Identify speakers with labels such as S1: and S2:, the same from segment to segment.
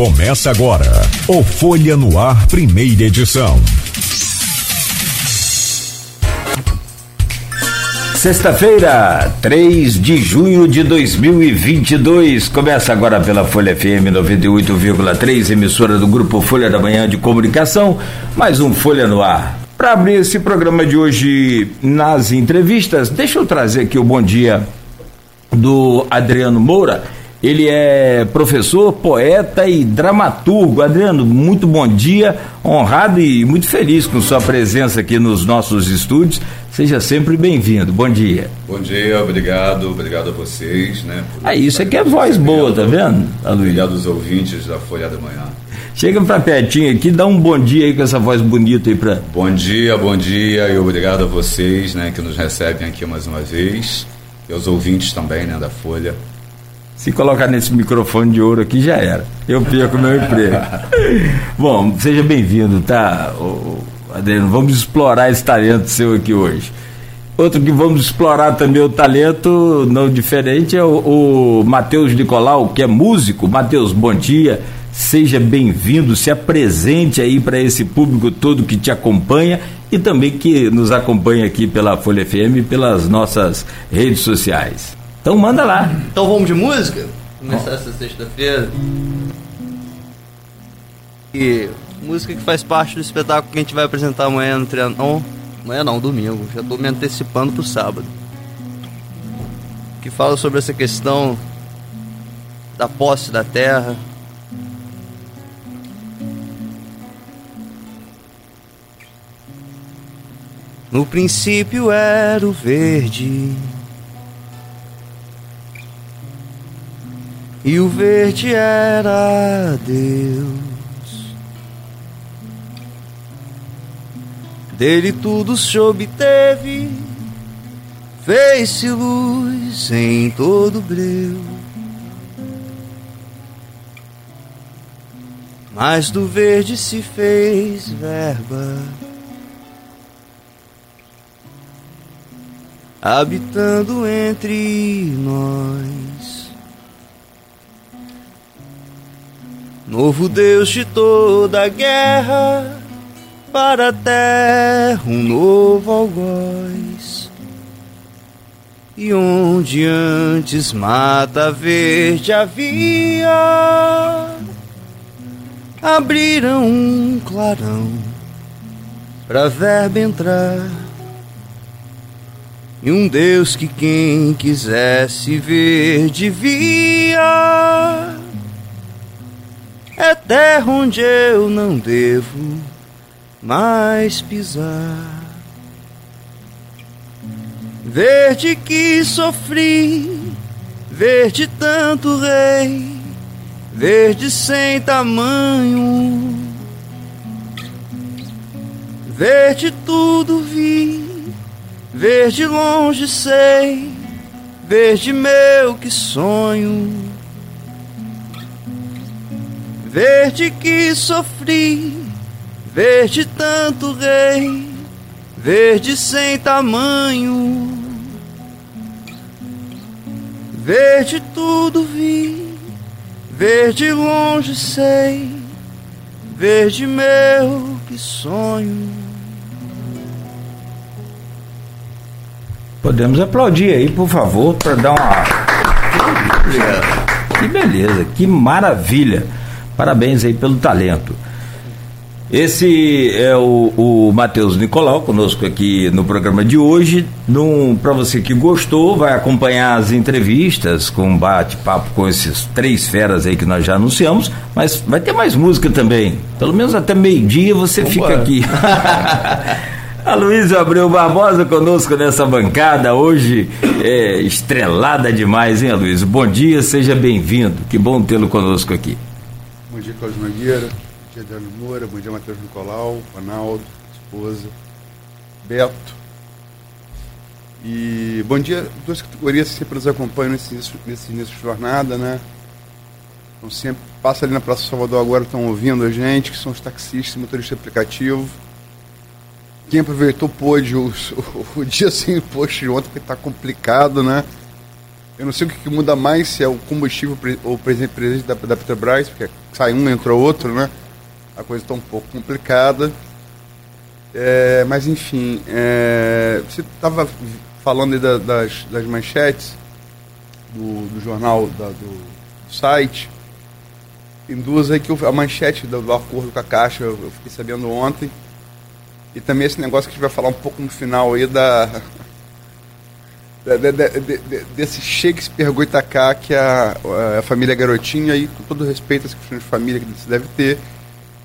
S1: Começa agora o Folha no Ar, primeira edição.
S2: Sexta-feira, 3 de junho de 2022. Começa agora pela Folha FM 98,3, emissora do Grupo Folha da Manhã de Comunicação. Mais um Folha no Ar. Para abrir esse programa de hoje nas entrevistas, deixa eu trazer aqui o bom dia do Adriano Moura ele é professor, poeta e dramaturgo. Adriano, muito bom dia, honrado e muito feliz com sua presença aqui nos nossos estúdios. Seja sempre bem-vindo. Bom dia.
S3: Bom dia, obrigado, obrigado a vocês, né?
S2: Ah, isso aqui é voz boa, tá vendo?
S3: Obrigado aos ouvintes da Folha da Manhã.
S2: Chega pra pertinho aqui, dá um bom dia aí com essa voz bonita aí pra.
S3: Bom dia, bom dia e obrigado a vocês, né, que nos recebem aqui mais uma vez. E aos ouvintes também, né, da Folha.
S2: Se colocar nesse microfone de ouro aqui já era. Eu perco meu emprego. Bom, seja bem-vindo, tá, Adriano? Vamos explorar esse talento seu aqui hoje. Outro que vamos explorar também o talento não diferente é o, o Matheus Nicolau, que é músico. Matheus, bom dia. Seja bem-vindo, se apresente aí para esse público todo que te acompanha e também que nos acompanha aqui pela Folha FM e pelas nossas redes sociais. Então manda lá.
S4: Então vamos de música? Começar essa sexta-feira. E música que faz parte do espetáculo que a gente vai apresentar amanhã no Trianon. Amanhã não, domingo. Já estou me antecipando pro sábado. Que fala sobre essa questão da posse da terra. No princípio era o verde e o verde era Deus. Dele tudo se obteve, fez-se luz em todo breu. Mas do verde se fez verba, habitando entre nós. Novo Deus de toda guerra, para a terra um novo algoz. E onde antes mata verde havia, abriram um clarão para verba entrar. E um Deus que quem quisesse ver devia é terra onde eu não devo mais pisar. Verde que sofri, verde tanto rei, verde sem tamanho. Verde tudo vi, verde longe sei, verde meu que sonho Verde que sofri, verde tanto rei, verde sem tamanho. Verde tudo vi, verde longe sei, verde meu que sonho.
S2: Podemos aplaudir aí, por favor, para dar uma. Que beleza, que maravilha. Parabéns aí pelo talento. Esse é o, o Matheus Nicolau, conosco aqui no programa de hoje. Para você que gostou, vai acompanhar as entrevistas com bate-papo com esses três feras aí que nós já anunciamos, mas vai ter mais música também. Pelo menos até meio-dia você Vamos fica aqui. A Luísa Abreu Barbosa conosco nessa bancada, hoje é estrelada demais, hein, Luísa? Bom dia, seja bem-vindo. Que bom tê-lo conosco aqui.
S5: Bom dia, Cláudio Mangueira. Bom dia, Adriano Moura. Bom dia, Matheus Nicolau, Ronaldo, esposa, Beto. E bom dia, duas categorias que sempre nos acompanham nesse, nesse início de jornada, né? Então sempre passa ali na Praça Salvador agora, estão ouvindo a gente, que são os taxistas, motoristas de aplicativo. Quem aproveitou pôde o, o, o dia sem post de ontem, porque está complicado, né? Eu não sei o que, que muda mais, se é o combustível ou o presidente da, da Petrobras, porque sai um, entra outro, né? A coisa está um pouco complicada. É, mas enfim, é, você estava falando da- das, das manchetes do, do jornal, da- do, do site. Tem duas aí que eu- a manchete do, do acordo com a Caixa eu, eu fiquei sabendo ontem. E também esse negócio que a gente vai falar um pouco no final aí da. Da- da- de- de- desse Shakespeare Goitacá que a, a família Garotinha, aí, com todo respeito às questões de família que se deve ter,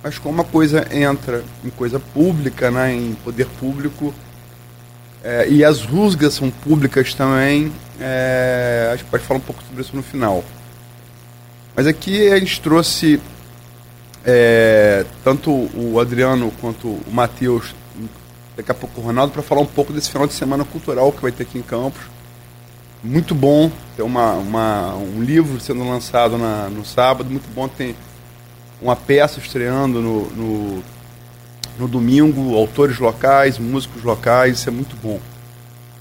S5: mas como a coisa entra em coisa pública, né, em poder público, é, e as rusgas são públicas também, é, gente pode falar um pouco sobre isso no final. Mas aqui a gente trouxe é, tanto o Adriano quanto o Matheus, daqui a pouco o Ronaldo, para falar um pouco desse final de semana cultural que vai ter aqui em Campos. Muito bom, tem uma, uma, um livro sendo lançado na, no sábado, muito bom, tem uma peça estreando no, no, no domingo, autores locais, músicos locais, isso é muito bom.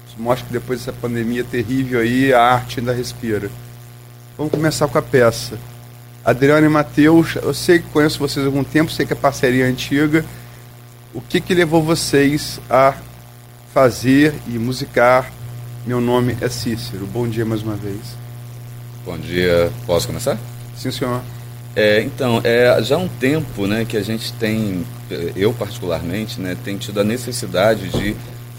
S5: Isso mostra que depois dessa pandemia terrível aí, a arte ainda respira. Vamos começar com a peça. Adriano e Matheus, eu sei que conheço vocês há algum tempo, sei que é parceria antiga. O que, que levou vocês a fazer e musicar Meu Nome é Cícero? Bom dia mais uma vez.
S3: Bom dia, posso começar?
S5: Sim, senhor.
S3: É, então, é, já há um tempo né, que a gente tem, eh, eu particularmente, né, tem tido a necessidade de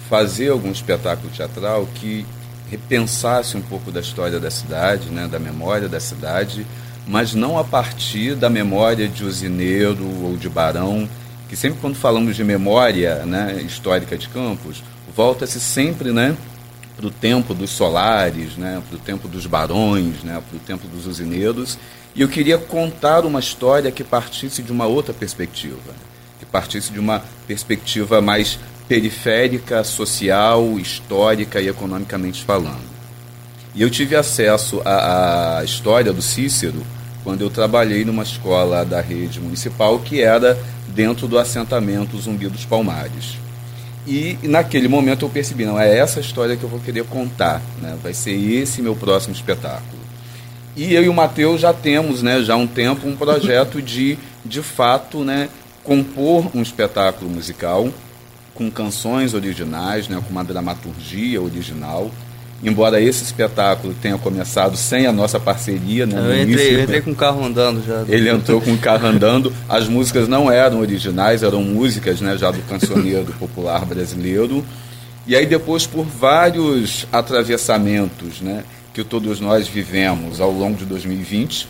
S3: fazer algum espetáculo teatral que repensasse um pouco da história da cidade, né, da memória da cidade, mas não a partir da memória de Usineiro ou de Barão, que sempre quando falamos de memória né, histórica de Campos, volta-se sempre né, para o tempo dos solares, né, para o tempo dos barões, né, para o tempo dos usineiros, e eu queria contar uma história que partisse de uma outra perspectiva, que partisse de uma perspectiva mais periférica, social, histórica e economicamente falando. E eu tive acesso à, à história do Cícero quando eu trabalhei numa escola da rede municipal que era dentro do assentamento Zumbi dos Palmares. E naquele momento eu percebi, não, é essa história que eu vou querer contar, né? vai ser esse meu próximo espetáculo. E eu e o Matheus já temos, né, já há um tempo, um projeto de, de fato, né, compor um espetáculo musical com canções originais, né, com uma dramaturgia original. Embora esse espetáculo tenha começado sem a nossa parceria, né, no
S4: Eu entrei,
S3: início,
S4: eu entrei com o carro andando já.
S3: ele entrou com o carro andando. As músicas não eram originais, eram músicas né, já do cancioneiro popular brasileiro. E aí depois, por vários atravessamentos né, que todos nós vivemos ao longo de 2020,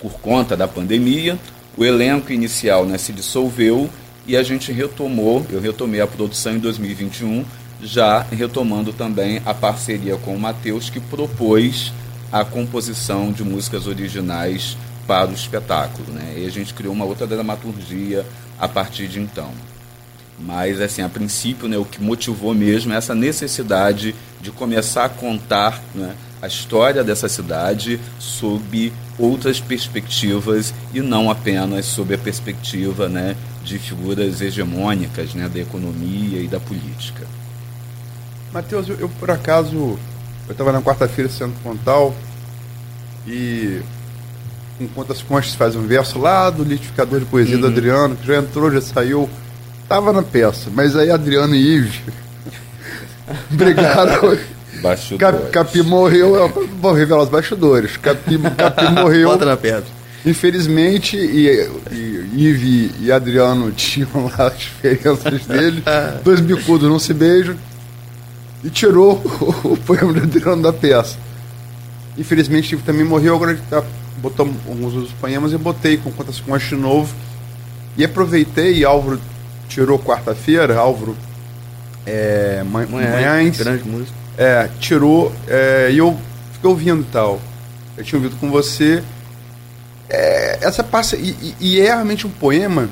S3: por conta da pandemia, o elenco inicial né, se dissolveu e a gente retomou, eu retomei a produção em 2021, já retomando também a parceria com o Matheus, que propôs a composição de músicas originais para o espetáculo. Né? E a gente criou uma outra dramaturgia a partir de então. Mas, assim, a princípio, né, o que motivou mesmo é essa necessidade de começar a contar né, a história dessa cidade sob outras perspectivas e não apenas sob a perspectiva né, de figuras hegemônicas né, da economia e da política.
S5: Matheus, eu, eu, por acaso, eu estava na quarta-feira sendo Pontal e com quantas conchas faz um verso lá do litificador de poesia do Adriano, que já entrou, já saiu, tava na peça, mas aí Adriano e Ives brigaram. Cap, Capi morreu, eu vou revelar os bastidores. Capi, Capi morreu.
S4: Bota na pedra.
S5: Infelizmente, e, e Ive e Adriano tinham lá as diferenças dele. Dois bicudos não se beijam. E tirou o, o poema do Adriano da peça. Infelizmente, Ive também morreu. Agora a gente tá, botou alguns dos poemas e botei com quantas conchas de novo. E aproveitei, Álvaro tirou quarta-feira, Álvaro é, Man- Manhães.
S4: grande música.
S5: É, tirou, é, e eu fiquei ouvindo e tal. Eu tinha ouvido com você. É, essa passa. E, e- e é realmente um poema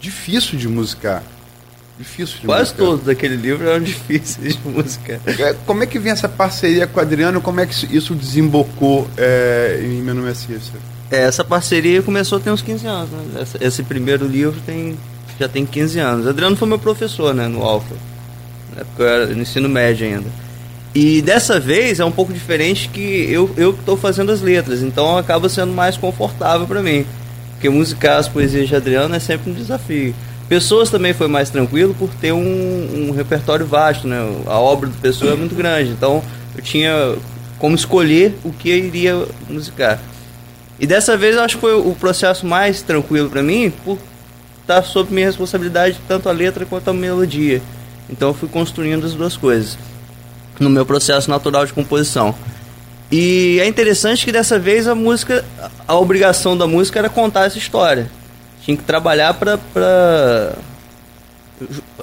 S5: difícil de musicar. Difícil de
S4: Quase
S5: musicar.
S4: todos daquele livro eram difíceis de música.
S5: É, como é que vem essa parceria com o Adriano? Como é que isso, desembocou é, em Meu Nome é Cícero?
S4: É, essa parceria começou tem uns 15 anos, né? Essa- esse primeiro livro tem, já tem 15 anos. Adriano foi meu professor, né, no Alfa. Na época eu era no ensino médio ainda. E dessa vez é um pouco diferente que eu eu estou fazendo as letras, então acaba sendo mais confortável para mim. Porque musicar as poesias de Adriano é sempre um desafio. Pessoas também foi mais tranquilo por ter um, um repertório vasto, né? A obra do Pessoa é muito grande, então eu tinha como escolher o que eu iria musicar. E dessa vez eu acho que foi o processo mais tranquilo para mim, por estar sob minha responsabilidade tanto a letra quanto a melodia. Então eu fui construindo as duas coisas no meu processo natural de composição. E é interessante que dessa vez a música, a obrigação da música era contar essa história. Tinha que trabalhar para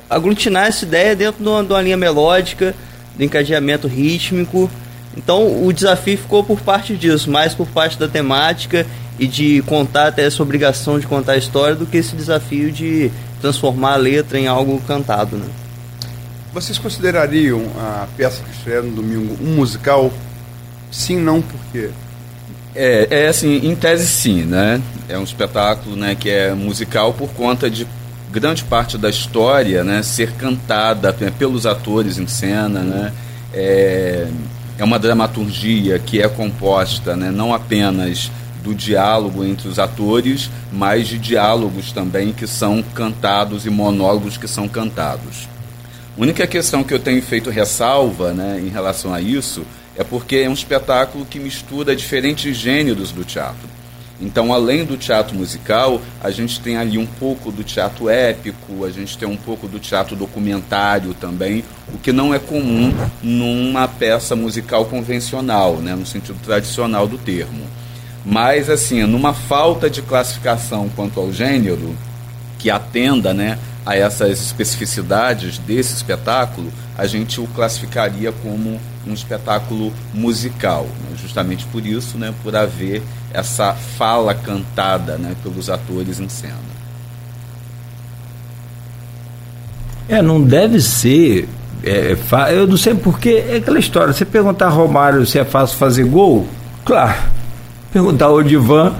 S4: aglutinar essa ideia dentro de uma, de uma linha melódica, do encadeamento rítmico. Então o desafio ficou por parte disso, mais por parte da temática e de contar até essa obrigação de contar a história do que esse desafio de transformar a letra em algo cantado. Né?
S5: Vocês considerariam a peça que estreia no domingo um musical? Sim, não, por quê?
S3: É, é assim, em tese sim, né? É um espetáculo né, que é musical por conta de grande parte da história né, ser cantada né, pelos atores em cena, né? É, é uma dramaturgia que é composta né, não apenas do diálogo entre os atores, mas de diálogos também que são cantados e monólogos que são cantados. A única questão que eu tenho feito ressalva né, em relação a isso é porque é um espetáculo que mistura diferentes gêneros do teatro. Então, além do teatro musical, a gente tem ali um pouco do teatro épico, a gente tem um pouco do teatro documentário também, o que não é comum numa peça musical convencional, né, no sentido tradicional do termo. Mas, assim, numa falta de classificação quanto ao gênero, que atenda né, a essas especificidades desse espetáculo, a gente o classificaria como um espetáculo musical. Né? Justamente por isso, né, por haver essa fala cantada né, pelos atores em cena.
S2: É, não deve ser. É, eu não sei porque é aquela história. Você perguntar a Romário se é fácil fazer gol, claro. Perguntar ao Divan,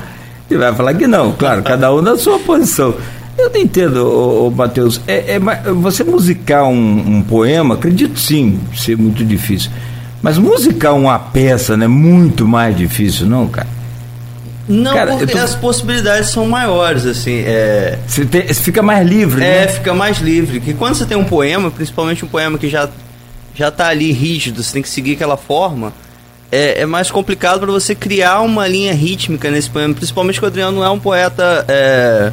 S2: ele vai falar que não, claro, cada um na sua posição. Eu não entendo, ô, ô, Matheus. É, é, você musicar um, um, poema, acredito sim, ser muito difícil. Mas musicar uma peça não é muito mais difícil, não, cara?
S4: Não, cara, porque tô... as possibilidades são maiores, assim. É...
S2: Você, tem, você fica mais livre,
S4: É,
S2: né?
S4: fica mais livre. Que quando você tem um poema, principalmente um poema que já, já tá ali rígido, você tem que seguir aquela forma, é, é mais complicado para você criar uma linha rítmica nesse poema. Principalmente que o Adriano não é um poeta. É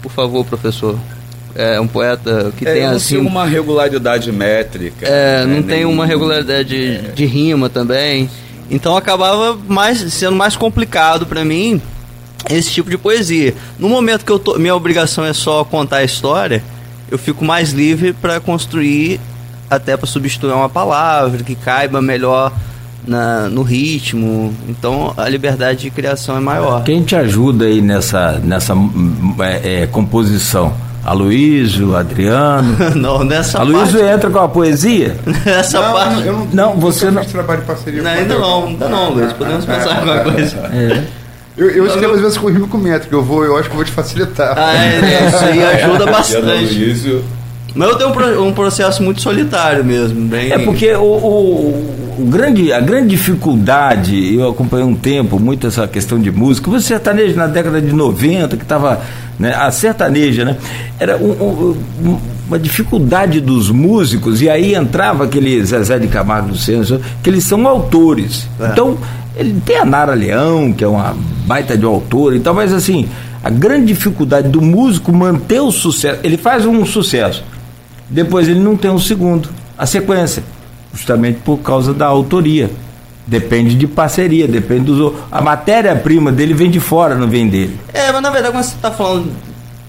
S4: por favor, professor. É um poeta que
S3: é,
S4: tem assim
S3: uma regularidade métrica.
S4: É, né? não tem uma regularidade é. de rima também. Então acabava mais sendo mais complicado para mim esse tipo de poesia. No momento que eu tô, minha obrigação é só contar a história, eu fico mais livre para construir até para substituir uma palavra que caiba melhor na, no ritmo. Então a liberdade de criação é maior.
S2: Quem te ajuda aí nessa, nessa é, é, composição? Aloysio, Adriano.
S4: não, nessa
S2: Aloysio parte... entra com a poesia?
S4: nessa
S5: não,
S4: parte.
S5: Eu não,
S2: não você não.
S5: trabalho de parceria
S4: não, ainda não, ainda não, Luiz. Podemos pensar em alguma coisa.
S2: É.
S5: Eu, eu escrevo às vezes com rima com métrica, eu vou, eu acho que vou te facilitar.
S4: Ah, é, isso aí ajuda bastante. Mas eu tenho um, processo muito solitário mesmo. Bem...
S2: É porque o, o, o, grande, a grande dificuldade, eu acompanhei um tempo muito essa questão de música, o sertanejo na década de 90, que estava. Né, a sertaneja, né? Era um, um, uma dificuldade dos músicos, e aí entrava aquele Zezé de Camargo do Centro, que eles são autores. É. Então, ele tem a Nara Leão, que é uma baita de autor, então, mas assim, a grande dificuldade do músico manter o sucesso, ele faz um sucesso depois ele não tem um segundo, a sequência, justamente por causa da autoria. Depende de parceria, depende dos. A matéria-prima dele vem de fora, não vem dele.
S4: É, mas na verdade, quando você está falando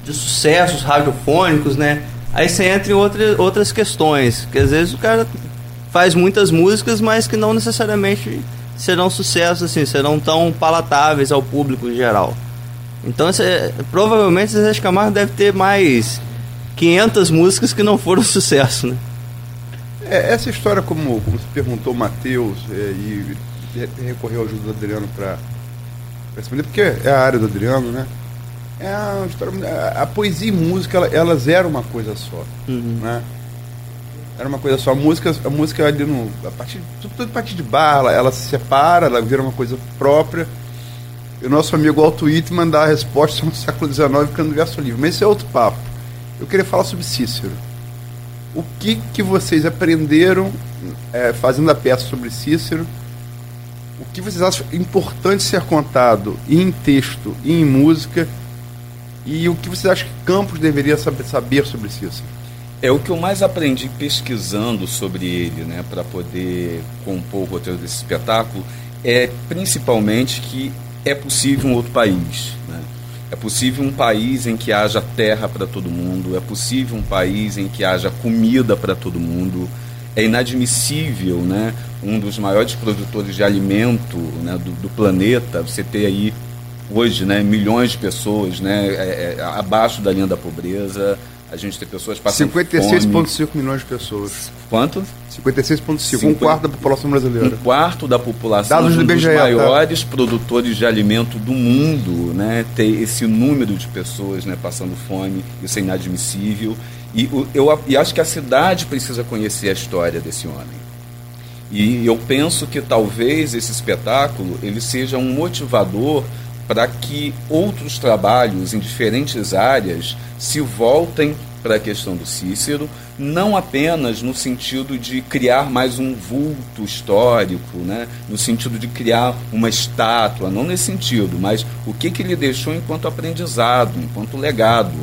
S4: de sucessos radiofônicos, né? Aí você entra em outra, outras questões. Que às vezes o cara faz muitas músicas, mas que não necessariamente serão sucessos, assim, serão tão palatáveis ao público em geral. Então, você, provavelmente, Zé Camargo deve ter mais 500 músicas que não foram sucesso, né?
S5: É, essa história, como, como você perguntou, Matheus, é, e recorreu à ajuda do Adriano para responder, porque é a área do Adriano, né? É a, história, a, a poesia e música, ela, elas eram uma coisa só, uhum. né? era uma coisa só. A música, a música ali no. A partir, tudo, tudo a partir de bar, ela, ela se separa, ela vira uma coisa própria. E o nosso amigo Alto Whitman dá a resposta no século XIX ficando verso livre. Mas esse é outro papo. Eu queria falar sobre Cícero. O que, que vocês aprenderam é, fazendo a peça sobre Cícero? O que vocês acham importante ser contado em texto e em música? E o que vocês acham que Campos deveria saber, sobre Cícero?
S3: É o que eu mais aprendi pesquisando sobre ele, né, para poder compor o roteiro desse espetáculo, é principalmente que é possível um outro país. Né? É possível um país em que haja terra para todo mundo, é possível um país em que haja comida para todo mundo. É inadmissível né, um dos maiores produtores de alimento né, do, do planeta, você ter aí hoje né, milhões de pessoas né, é, é, abaixo da linha da pobreza, a gente tem pessoas passando
S5: 56,5 milhões de pessoas.
S3: Quanto?
S5: 56,5. Um quarto da população brasileira.
S3: Um quarto da população Dados um dos maiores tá? produtores de alimento do mundo, né? Ter esse número de pessoas né, passando fome, isso é inadmissível. E eu e acho que a cidade precisa conhecer a história desse homem. E eu penso que talvez esse espetáculo ele seja um motivador para que outros trabalhos em diferentes áreas se voltem para a questão do Cícero, não apenas no sentido de criar mais um vulto histórico, né? no sentido de criar uma estátua, não nesse sentido, mas o que, que ele deixou enquanto aprendizado, enquanto legado.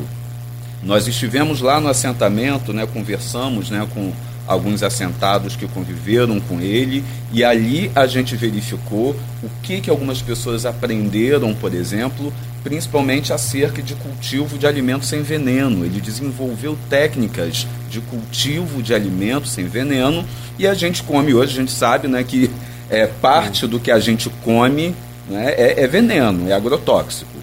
S3: Nós estivemos lá no assentamento, né, conversamos né, com alguns assentados que conviveram com ele, e ali a gente verificou o que, que algumas pessoas aprenderam, por exemplo, principalmente acerca de cultivo de alimentos sem veneno. Ele desenvolveu técnicas de cultivo de alimentos sem veneno, e a gente come hoje, a gente sabe né, que é, parte do que a gente come né, é, é veneno, é agrotóxico.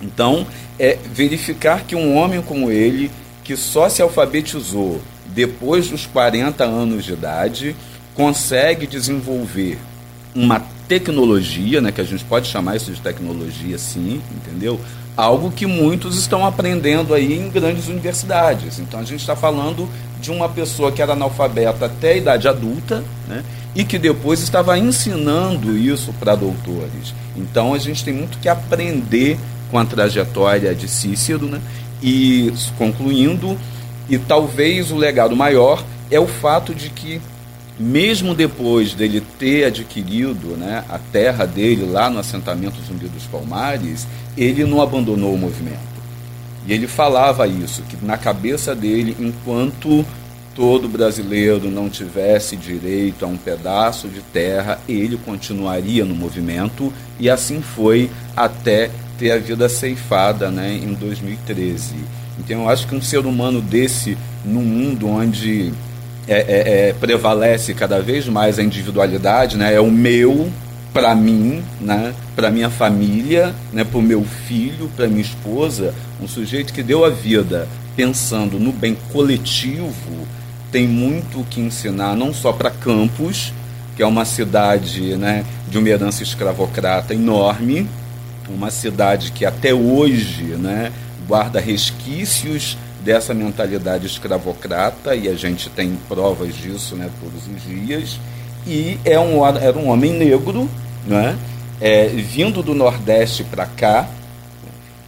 S3: Então, é verificar que um homem como ele, que só se alfabetizou depois dos 40 anos de idade, consegue desenvolver uma tecnologia, né, que a gente pode chamar isso de tecnologia sim, entendeu? Algo que muitos estão aprendendo aí em grandes universidades. Então a gente está falando de uma pessoa que era analfabeta até a idade adulta, né, e que depois estava ensinando isso para doutores. Então a gente tem muito que aprender com a trajetória de Cícero, né? E concluindo, e talvez o legado maior é o fato de que, mesmo depois dele ter adquirido né, a terra dele lá no assentamento Zumbi dos Palmares, ele não abandonou o movimento. E ele falava isso, que na cabeça dele, enquanto todo brasileiro não tivesse direito a um pedaço de terra, ele continuaria no movimento, e assim foi até ter a vida ceifada né, em 2013. Então eu acho que um ser humano desse, num mundo onde é, é, é, prevalece cada vez mais a individualidade, né? é o meu para mim, né? para minha família, né? para o meu filho, para minha esposa, um sujeito que deu a vida pensando no bem coletivo, tem muito que ensinar, não só para Campos, que é uma cidade né, de uma herança escravocrata enorme, uma cidade que até hoje né, guarda resquícios dessa mentalidade escravocrata e a gente tem provas disso né, todos os dias. E é um, era um homem negro, né, é, vindo do Nordeste para cá,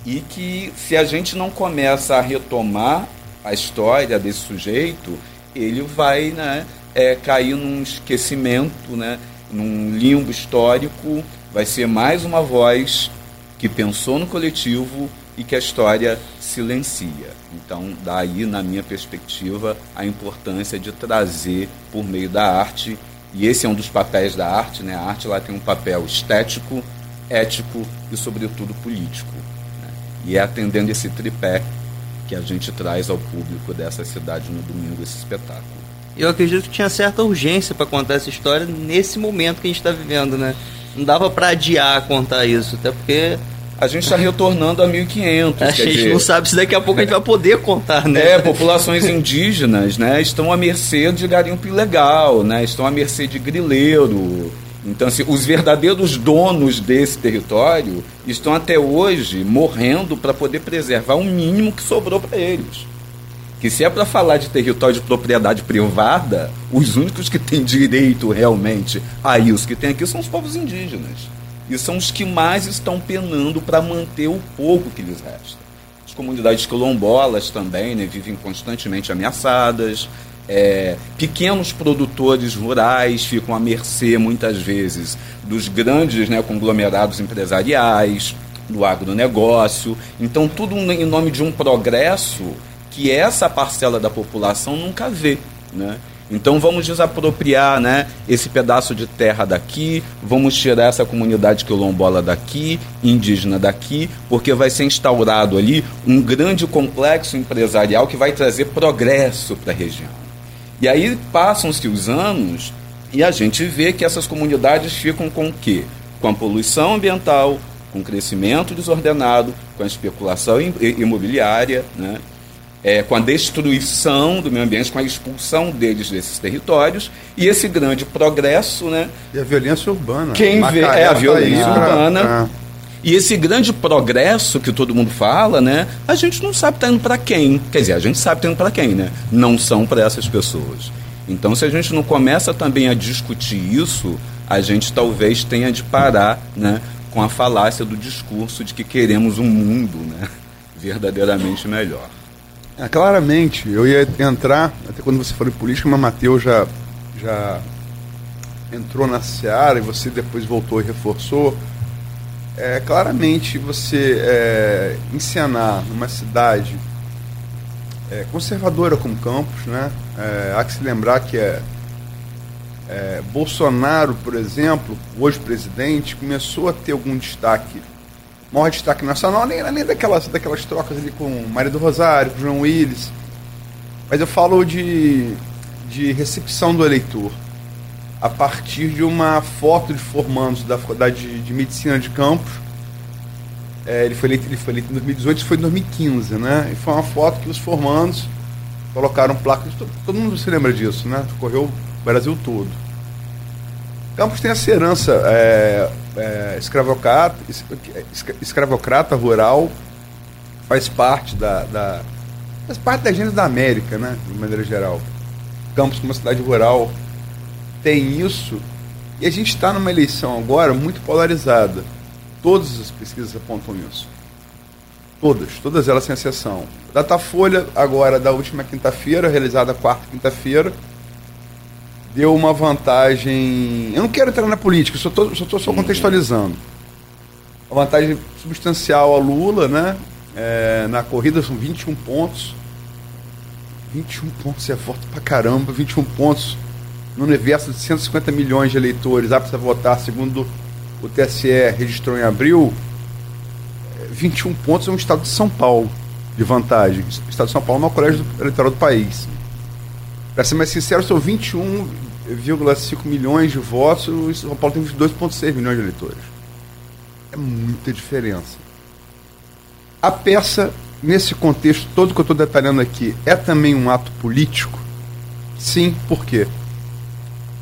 S3: e que se a gente não começa a retomar a história desse sujeito, ele vai né, é, cair num esquecimento, né, num limbo histórico, vai ser mais uma voz que pensou no coletivo e que a história silencia. Então, daí, na minha perspectiva, a importância de trazer por meio da arte, e esse é um dos papéis da arte, né? A arte lá tem um papel estético, ético e, sobretudo, político. Né? E é atendendo esse tripé que a gente traz ao público dessa cidade no domingo esse espetáculo.
S4: Eu acredito que tinha certa urgência para contar essa história nesse momento que a gente está vivendo, né? Não dava para adiar contar isso, até porque
S3: a gente está retornando a 1500.
S4: A gente dizer, não sabe se daqui a pouco a gente vai poder contar, né?
S3: É, populações indígenas, né, estão à mercê de garimpo ilegal, né, estão à mercê de grileiro. Então, assim, os verdadeiros donos desse território estão até hoje morrendo para poder preservar o mínimo que sobrou para eles. que se é para falar de território de propriedade privada, os únicos que têm direito realmente a isso que tem aqui são os povos indígenas. E são os que mais estão penando para manter o pouco que lhes resta. As comunidades quilombolas também né, vivem constantemente ameaçadas. É, pequenos produtores rurais ficam à mercê, muitas vezes, dos grandes né, conglomerados empresariais, do agronegócio. Então, tudo em nome de um progresso que essa parcela da população nunca vê, né? Então vamos desapropriar né, esse pedaço de terra daqui, vamos tirar essa comunidade quilombola daqui, indígena daqui, porque vai ser instaurado ali um grande complexo empresarial que vai trazer progresso para a região. E aí passam-se os anos e a gente vê que essas comunidades ficam com o quê? Com a poluição ambiental, com o crescimento desordenado, com a especulação imobiliária, né? É, com a destruição do meio ambiente, com a expulsão deles desses territórios e esse grande progresso, né?
S5: E a violência urbana.
S3: Quem vê é a tá violência urbana. Pra... E esse grande progresso que todo mundo fala, né? A gente não sabe tá indo para quem. Quer dizer, a gente sabe tá indo para quem, né? Não são para essas pessoas. Então, se a gente não começa também a discutir isso, a gente talvez tenha de parar, né? Com a falácia do discurso de que queremos um mundo, né? Verdadeiramente melhor.
S5: É, claramente, eu ia entrar, até quando você falou em política, mas Matheus já, já entrou na seara e você depois voltou e reforçou. É, claramente, você é, encenar numa cidade é, conservadora como Campos, né? É, há que se lembrar que é, é, Bolsonaro, por exemplo, hoje presidente, começou a ter algum destaque maior destaque nacional, além, além daquelas, daquelas trocas ali com Maria do Rosário, com João Willis. Mas eu falo de, de recepção do eleitor a partir de uma foto de formandos da Faculdade de, Medicina de Campos. É, ele, foi eleito, ele foi eleito em 2018, isso foi em 2015, né? E foi uma foto que os formandos colocaram placas. Todo, todo mundo se lembra disso, né? Correu o Brasil todo. Campos tem essa herança é, é, escravocrata, escravocrata rural, faz parte da, da, faz parte da agenda da América, né, de maneira geral. Campos, como uma cidade rural, tem isso. E a gente está numa eleição agora muito polarizada. Todas as pesquisas apontam isso. Todas, todas elas sem exceção. Datafolha, agora da última quinta-feira, realizada quarta quinta-feira, deu uma vantagem. Eu não quero entrar na política, só estou só, só contextualizando. Uma vantagem substancial a Lula, né? É, na corrida são 21 pontos. 21 pontos é voto pra caramba, 21 pontos no universo de 150 milhões de eleitores aptos a votar, segundo o TSE registrou em abril. 21 pontos é um estado de São Paulo de vantagem. O estado de São Paulo é o maior colégio eleitoral do país. Para ser mais sincero, são 21,5 milhões de votos e São Paulo tem 22,6 milhões de eleitores. É muita diferença. A peça, nesse contexto todo que eu estou detalhando aqui, é também um ato político? Sim, por quê?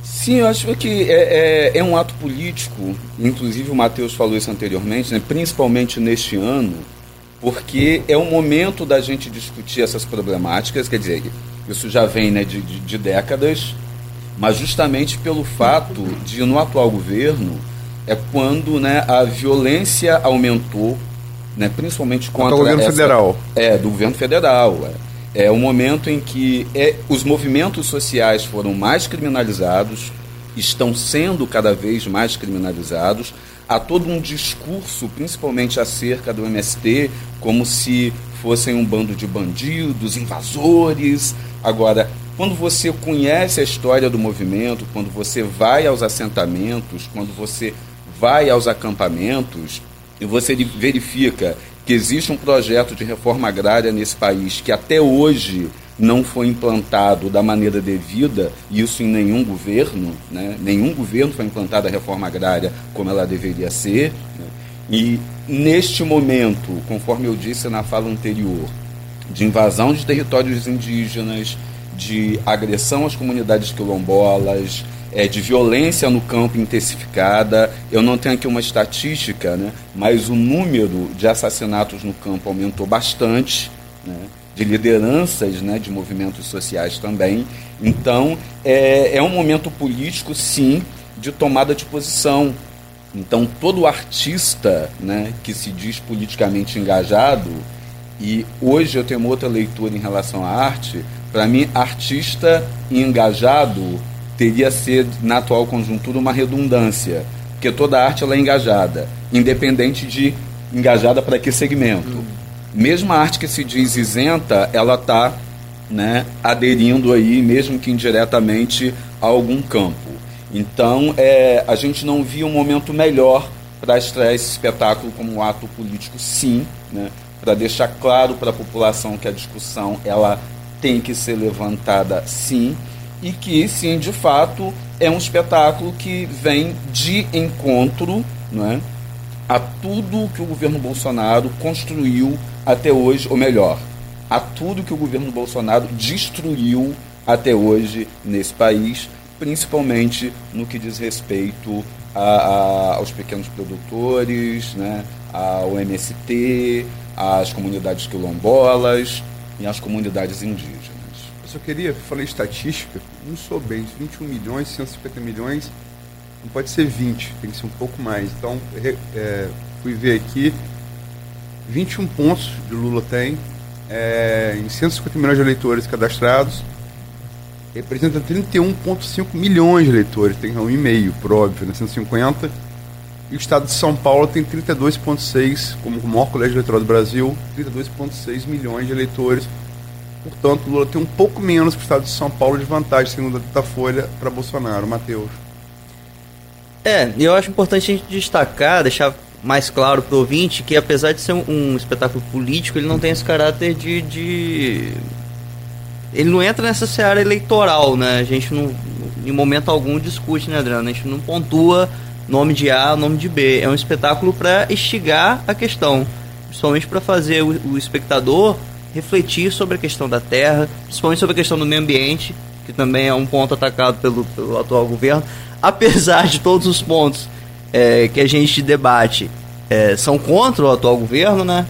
S3: Sim, eu acho que é, é, é um ato político, inclusive o Matheus falou isso anteriormente, né, principalmente neste ano, porque é o momento da gente discutir essas problemáticas, quer dizer, isso já vem né, de, de, de décadas, mas justamente pelo fato de, no atual governo, é quando né, a violência aumentou, né, principalmente contra
S5: o governo essa, federal.
S3: É, do governo federal. É, é o momento em que é, os movimentos sociais foram mais criminalizados, estão sendo cada vez mais criminalizados. Há todo um discurso, principalmente acerca do MST, como se fossem um bando de bandidos, invasores, Agora, quando você conhece a história do movimento, quando você vai aos assentamentos, quando você vai aos acampamentos e você verifica que existe um projeto de reforma agrária nesse país que até hoje não foi implantado da maneira devida, isso em nenhum governo, né? nenhum governo foi implantado a reforma agrária como ela deveria ser. Né? E neste momento, conforme eu disse na fala anterior, de invasão de territórios indígenas, de agressão às comunidades quilombolas, é, de violência no campo intensificada. Eu não tenho aqui uma estatística, né, mas o número de assassinatos no campo aumentou bastante. Né, de lideranças né, de movimentos sociais também. Então, é, é um momento político, sim, de tomada de posição. Então, todo artista né, que se diz politicamente engajado, e hoje eu tenho uma outra leitura em relação à arte, para mim, artista engajado teria ser, na atual conjuntura, uma redundância, porque toda arte ela é engajada, independente de engajada para que segmento. Hum. Mesmo a arte que se diz isenta, ela está né, aderindo aí, mesmo que indiretamente, a algum campo. Então, é, a gente não via um momento melhor para estrear esse espetáculo como um ato político, sim, né, para deixar claro para a população que a discussão ela tem que ser levantada, sim, e que, sim, de fato, é um espetáculo que vem de encontro né, a tudo que o governo Bolsonaro construiu até hoje, ou melhor, a tudo que o governo Bolsonaro destruiu até hoje nesse país, principalmente no que diz respeito a, a, aos pequenos produtores, né, ao MST, às comunidades quilombolas e às comunidades indígenas.
S5: Eu só queria, falei estatística, não sou bem, 21 milhões, 150 milhões, não pode ser 20, tem que ser um pouco mais. Então, é, fui ver aqui, 21 pontos de Lula tem, é, em 150 milhões de eleitores cadastrados, representa 31,5 milhões de eleitores, tem um e meio, por óbvio, né, 150. E o estado de São Paulo tem 32,6, como o maior colégio eleitoral do Brasil, 32,6 milhões de eleitores. Portanto, Lula tem um pouco menos que o estado de São Paulo de vantagem, segundo a Datafolha, para Bolsonaro. Matheus.
S4: É, eu acho importante a gente destacar, deixar mais claro para o ouvinte que apesar de ser um, um, espetáculo político, ele não tem esse caráter de, de, Ele não entra nessa seara eleitoral, né? A gente não, em momento algum, discute, né, Adriano? A gente não pontua nome de A, nome de B. É um espetáculo para instigar a questão, principalmente para fazer o, o espectador refletir sobre a questão da terra, principalmente sobre a questão do meio ambiente, que também é um ponto atacado pelo, pelo atual governo. Apesar de todos os pontos é, que a gente debate é, são contra o atual governo, né?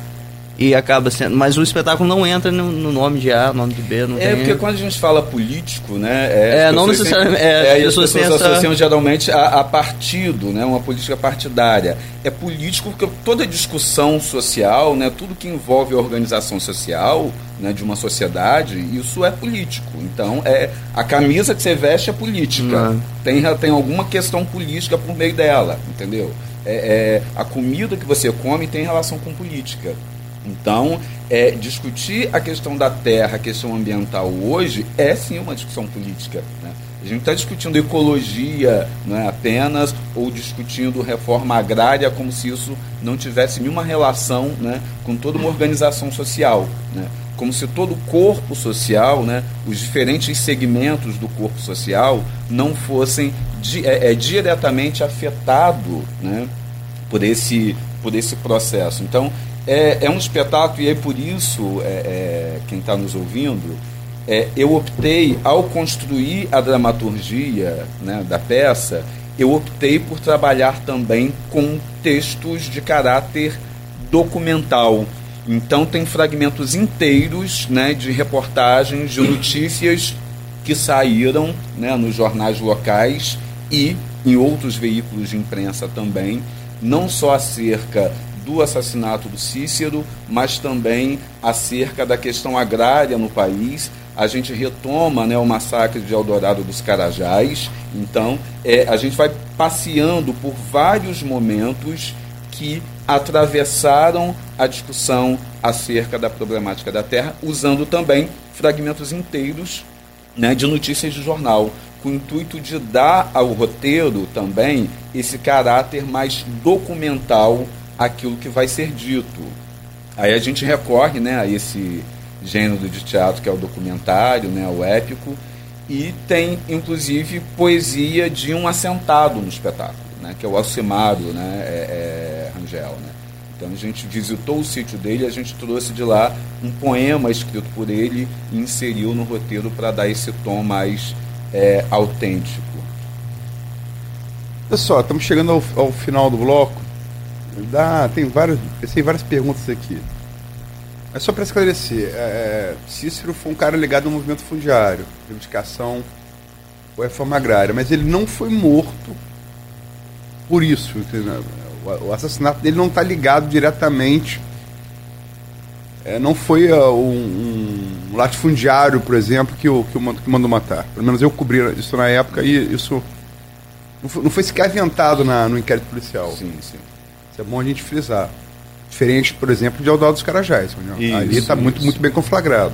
S4: E acaba sendo. Mas o espetáculo não entra no, no nome de A, nome de B. Não
S3: é,
S4: tem...
S3: porque quando a gente fala político, né?
S4: É, é não necessariamente.
S3: Sempre, é, as pessoas, pessoas essa... associam geralmente a, a, partido, né? Uma política partidária. É político porque toda discussão social, né? Tudo que envolve a organização social né, de uma sociedade, isso é político. Então, é a camisa que você veste é política. Uhum. Tem, tem alguma questão política por meio dela, entendeu? É, é, a comida que você come tem relação com política. Então, é, discutir a questão da terra, a questão ambiental hoje, é sim uma discussão política. Né? A gente está discutindo ecologia não é apenas, ou discutindo reforma agrária como se isso não tivesse nenhuma relação né, com toda uma organização social. Né? Como se todo o corpo social, né, os diferentes segmentos do corpo social, não fossem di é, é, diretamente afetados né, por, esse, por esse processo. Então, é, é um espetáculo e é por isso, é, é, quem está nos ouvindo, é, eu optei, ao construir a dramaturgia né, da peça, eu optei por trabalhar também com textos de caráter documental. Então tem fragmentos inteiros né, de reportagens, de notícias que saíram né, nos jornais locais e em outros veículos de imprensa também, não só acerca do assassinato do Cícero, mas também acerca da questão agrária no país. A gente retoma né, o massacre de Eldorado dos Carajás. Então, é, a gente vai passeando por vários momentos que atravessaram a discussão acerca da problemática da terra, usando também fragmentos inteiros né, de notícias de jornal, com o intuito de dar ao roteiro também esse caráter mais documental aquilo que vai ser dito. Aí a gente recorre né, a esse gênero de teatro que é o documentário, né, o épico, e tem inclusive poesia de um assentado no espetáculo, né, que é o Alcimário né, é, é, Rangel. Né. Então a gente visitou o sítio dele, a gente trouxe de lá um poema escrito por ele e inseriu no roteiro para dar esse tom mais é, autêntico.
S5: Pessoal, estamos chegando ao, ao final do bloco. Dá, tem várias, pensei várias perguntas aqui. Mas só para esclarecer, é, Cícero foi um cara ligado ao movimento fundiário, reivindicação ou reforma agrária, mas ele não foi morto por isso. O assassinato dele não está ligado diretamente. É, não foi uh, um, um, latifundiário, por exemplo, que, o, que, que mandou matar. Pelo menos eu cobri isso na época e isso não foi, não foi sequer aventado na, no inquérito policial.
S3: Sim, sim.
S5: Isso é bom a gente frisar. Diferente, por exemplo, de Eudaldo dos Carajás. Isso, Ali está muito, muito bem conflagrado.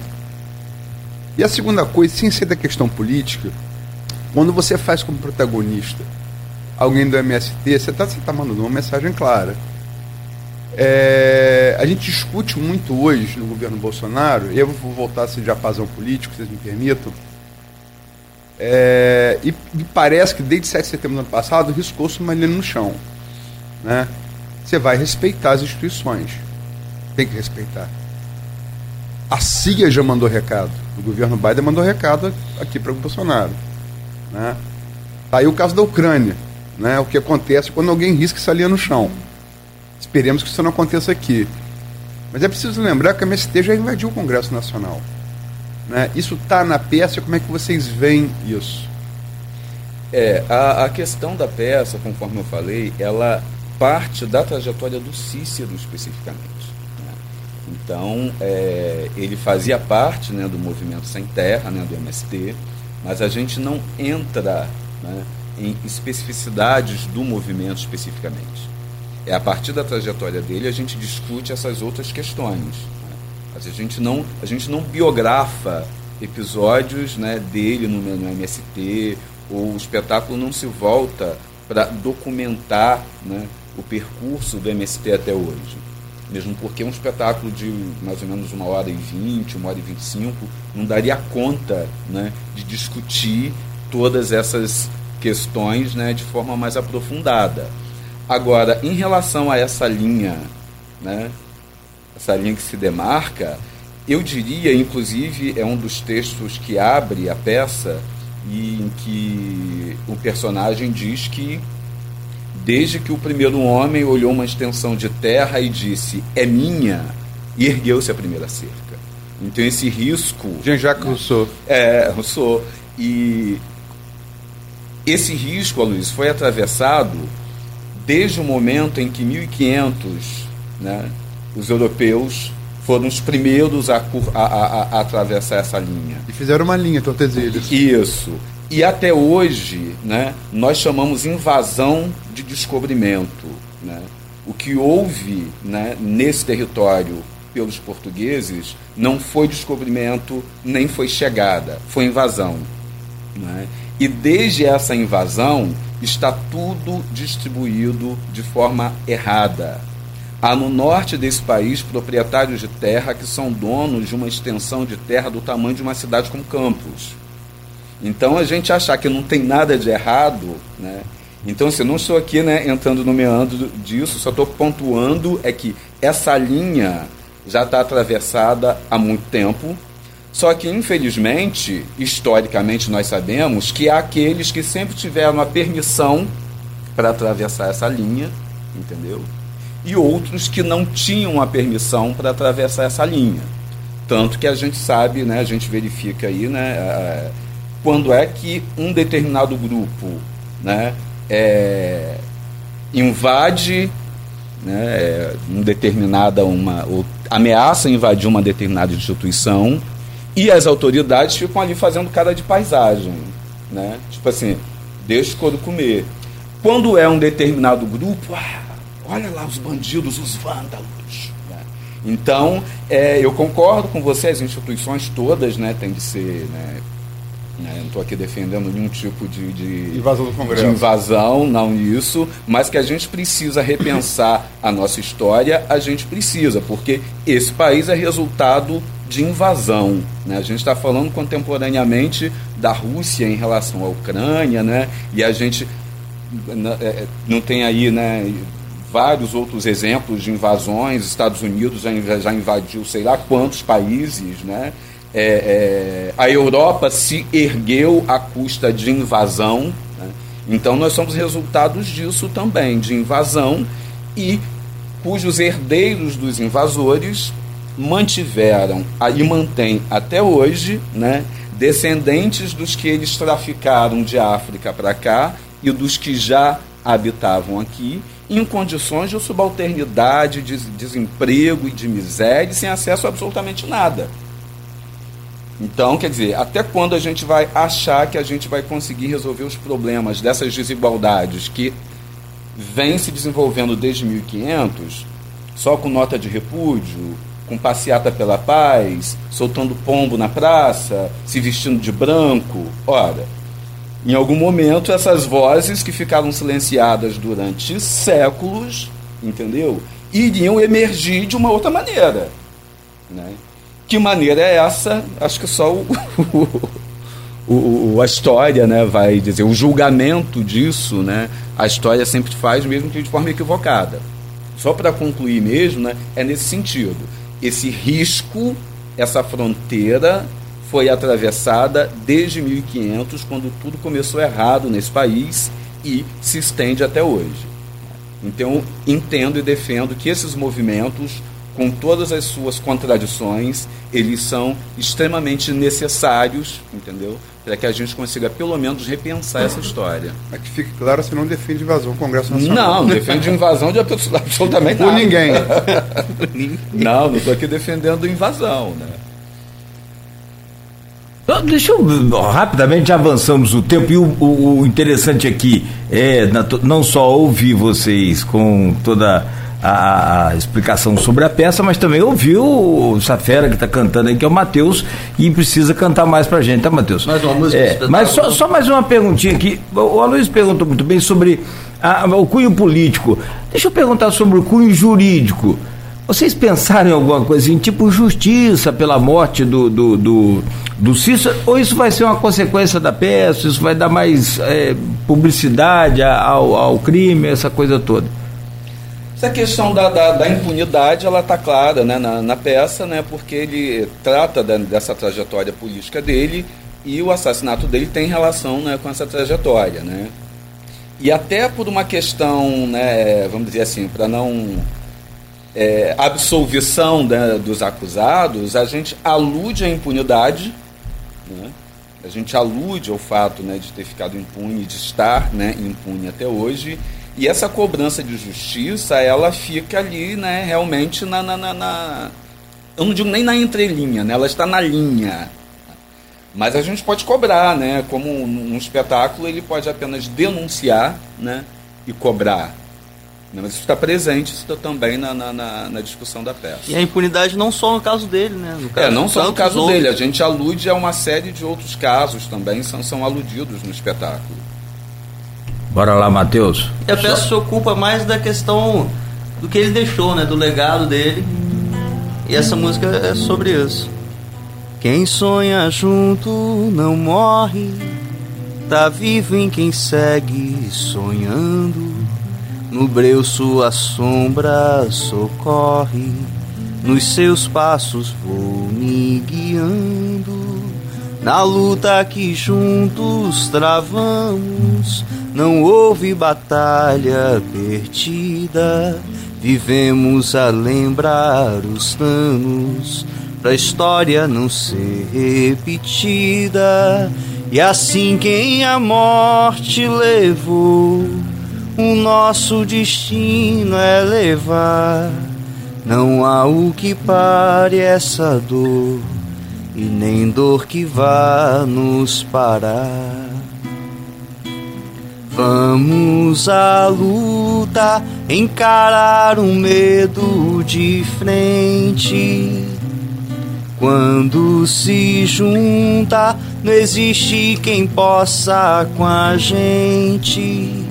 S5: E a segunda coisa, sem ser da questão política, quando você faz como protagonista alguém do MST, você está tá mandando uma mensagem clara. É, a gente discute muito hoje no governo Bolsonaro, e eu vou voltar a ser diapasão político, se vocês me permitam. É, e me parece que desde 7 de setembro do ano passado riscou-se uma linha no chão. Né? Você vai respeitar as instituições. Tem que respeitar. A CIA já mandou recado. O governo Biden mandou recado aqui para o Bolsonaro. Né? Tá aí o caso da Ucrânia. Né? O que acontece quando alguém risca linha no chão. Esperemos que isso não aconteça aqui. Mas é preciso lembrar que a MST já invadiu o Congresso Nacional. Né? Isso está na peça, como é que vocês veem isso?
S3: É, a, a questão da peça, conforme eu falei, ela parte da trajetória do Cícero especificamente. Né? Então, é, ele fazia parte né, do movimento Sem Terra, né, do MST, mas a gente não entra né, em especificidades do movimento especificamente. É a partir da trajetória dele a gente discute essas outras questões. Né? Mas a gente não, a gente não biografa episódios né, dele no, no MST, ou o espetáculo não se volta para documentar né, o percurso do MST até hoje. Mesmo porque um espetáculo de mais ou menos uma hora e vinte, uma hora e vinte e cinco, não daria conta né, de discutir todas essas questões né, de forma mais aprofundada. Agora, em relação a essa linha, né, essa linha que se demarca, eu diria, inclusive, é um dos textos que abre a peça e em que o personagem diz que desde que o primeiro homem olhou uma extensão de terra e disse é minha e ergueu-se a primeira cerca. Então esse risco.
S5: Jean-Jacques Rousseau.
S3: É, Rousseau. E esse risco, Luiz, foi atravessado desde o momento em que 1500, né, os europeus foram os primeiros a, a, a, a atravessar essa linha.
S5: E fizeram uma linha, Tordesilhas.
S3: Isso. E até hoje, né, nós chamamos invasão de descobrimento. Né? O que houve né, nesse território pelos portugueses não foi descobrimento nem foi chegada, foi invasão. Né? E desde essa invasão está tudo distribuído de forma errada. Há no norte desse país proprietários de terra que são donos de uma extensão de terra do tamanho de uma cidade como Campos. Então a gente achar que não tem nada de errado, né? Então, assim, não estou aqui né, entrando no meandro disso, só estou pontuando é que essa linha já está atravessada há muito tempo. Só que, infelizmente, historicamente nós sabemos que há aqueles que sempre tiveram a permissão para atravessar essa linha, entendeu? E outros que não tinham a permissão para atravessar essa linha. Tanto que a gente sabe, né, a gente verifica aí, né, quando é que um determinado grupo né, é, invade né, um determinada uma ou ameaça invadir uma determinada instituição e as autoridades ficam ali fazendo cara de paisagem, né? Tipo assim, deixa o couro comer. Quando é um determinado grupo, ah, olha lá os bandidos, os vândalos. Né? Então, é, eu concordo com você, as instituições todas né, têm de ser né, né? Não estou aqui defendendo nenhum tipo de, de,
S5: invasão do Congresso.
S3: de invasão, não isso, mas que a gente precisa repensar a nossa história, a gente precisa, porque esse país é resultado de invasão. Né? A gente está falando contemporaneamente da Rússia em relação à Ucrânia, né? e a gente é, é, não tem aí né, vários outros exemplos de invasões. Estados Unidos já invadiu sei lá quantos países, né? É, é, a Europa se ergueu à custa de invasão. Né? Então nós somos resultados disso também, de invasão, e cujos herdeiros dos invasores mantiveram e mantêm até hoje, né, descendentes dos que eles traficaram de África para cá e dos que já habitavam aqui, em condições de subalternidade, de desemprego e de miséria, sem acesso a absolutamente nada. Então, quer dizer, até quando a gente vai achar que a gente vai conseguir resolver os problemas dessas desigualdades que vêm se desenvolvendo desde 1500, só com nota de repúdio, com passeata pela paz, soltando pombo na praça, se vestindo de branco? Ora, em algum momento essas vozes que ficaram silenciadas durante séculos, entendeu? Iriam emergir de uma outra maneira. Né? Que maneira é essa? Acho que só o, o, o, a história né, vai dizer, o julgamento disso, né, a história sempre faz, mesmo que de forma equivocada. Só para concluir mesmo, né, é nesse sentido. Esse risco, essa fronteira foi atravessada desde 1500, quando tudo começou errado nesse país e se estende até hoje. Então, entendo e defendo que esses movimentos com todas as suas contradições, eles são extremamente necessários, entendeu? Para que a gente consiga pelo menos repensar essa história.
S5: Mas que fique claro, você não defende invasão ao Congresso Nacional.
S3: Não, não defende invasão de absolutamente
S5: Por ninguém.
S3: não, não estou aqui defendendo invasão, né?
S2: Deixa eu rapidamente avançamos o tempo e o, o, o interessante aqui é não só ouvir vocês com toda a, a, explicação sobre a peça, mas também ouviu essa fera que está cantando aí, que é o Matheus, e precisa cantar mais pra gente, tá, Matheus?
S4: Mais uma música.
S2: É, mas só, só, mais uma perguntinha aqui. O Aloysio perguntou muito bem sobre a, o cunho político. Deixa eu perguntar sobre o cunho jurídico. Vocês pensaram em alguma coisa assim, tipo justiça pela morte do, do, do, do Cícero, ou isso vai ser uma consequência da peça, isso vai dar mais é, publicidade ao, ao crime, essa coisa toda?
S3: Essa questão da, da, da impunidade, ela está clara né, na, na, peça, né, porque ele trata da, dessa trajetória política dele e o assassinato dele tem relação né, com essa trajetória. Né? E até por uma questão, né, vamos dizer assim, para não é, absolvição né, dos acusados, a gente alude à impunidade, né? a gente alude ao fato né, de ter ficado impune, de estar né, impune até hoje, e essa cobrança de justiça, ela fica ali, né, realmente na, na, na, na eu não digo nem na entrelinha, né, ela está na linha. Mas a gente pode cobrar, né, como um, um espetáculo, ele pode apenas denunciar, né, e cobrar. Mas isso está presente isso está também na, na, na, discussão da peça.
S4: E a impunidade não só no caso dele, né? No caso,
S3: é, não só no caso dele. A gente alude a uma série de outros casos também, são, são aludidos no espetáculo.
S2: Bora lá, Matheus.
S4: E a peça Só... se ocupa mais da questão do que ele deixou, né? Do legado dele. E essa música é sobre isso. Quem sonha junto não morre, tá vivo em quem segue sonhando. No breu sua sombra socorre, nos seus passos vou me guiando. Na luta que juntos travamos, não houve batalha perdida. Vivemos a lembrar os danos, pra história não ser repetida. E assim quem a morte levou, o nosso destino é levar. Não há o que pare essa dor, e nem dor que vá nos parar. Vamos à luta, encarar o medo de frente. Quando se junta, não existe quem possa com a gente.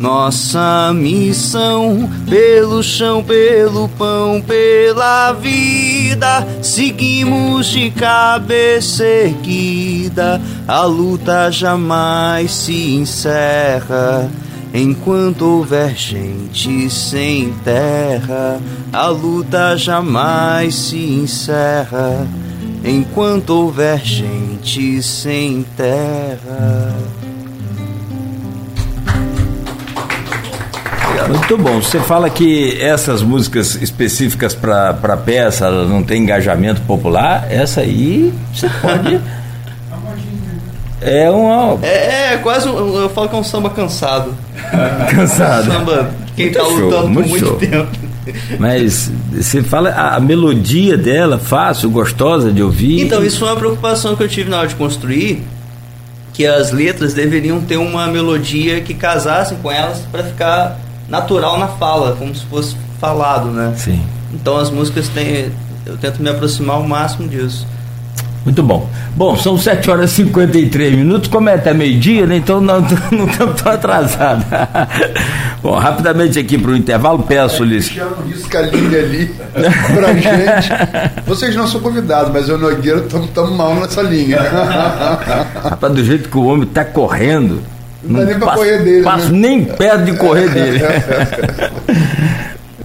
S4: Nossa missão pelo chão, pelo pão, pela vida, seguimos de cabeça erguida. A luta jamais se encerra. Enquanto houver gente sem terra, a luta jamais se encerra. Enquanto houver gente sem terra.
S2: Muito bom. Você fala que essas músicas específicas para peça elas não tem engajamento popular. Essa aí você pode. É uma.
S4: É, é quase um, eu falo que é um samba cansado.
S2: Cansado.
S4: Samba quem
S2: Muito
S4: tá
S2: show,
S4: lutando por
S2: muito
S4: muito
S2: show.
S4: tempo.
S2: Mas você fala a, melodia dela, fácil, gostosa de ouvir.
S4: Então, isso foi uma preocupação que eu tive na hora de construir, que as letras deveriam ter uma melodia que casasse com elas para ficar natural na fala, como se fosse falado, né?
S2: Sim.
S4: Então as músicas têm. Eu tento me aproximar ao máximo disso.
S2: Muito bom. Bom, são 7 horas e 53 minutos, como é até meio-dia, né? Então não não estamos tão atrasados. bom, rapidamente aqui para o intervalo, peço-lhes.
S5: Risca a linha ali pra gente. Vocês não são convidados, mas eu e o Nogueira estamos mal nessa linha.
S2: Rapaz, do jeito que o homem está correndo.
S5: Não dá nem
S2: passo-
S5: correr dele,
S2: Passo
S5: né?
S2: nem perto de correr dele.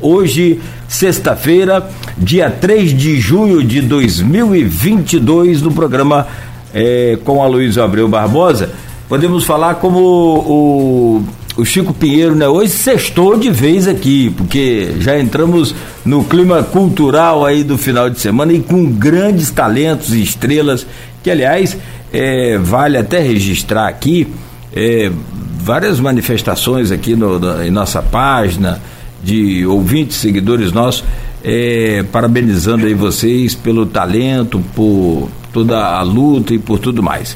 S2: Hoje, sexta-feira, dia 3 de junho de 2022, no programa eh, com a Luiz Abreu Barbosa, podemos falar como o, o Chico Pinheiro, né? Hoje sextou de vez aqui, porque já entramos no clima cultural aí do final de semana e com grandes talentos e estrelas, que aliás, eh, vale até registrar aqui, eh, várias manifestações aqui no, na- em nossa página, de ouvintes, seguidores nossos, eh, parabenizando aí vocês pelo talento, por toda a luta e por tudo mais.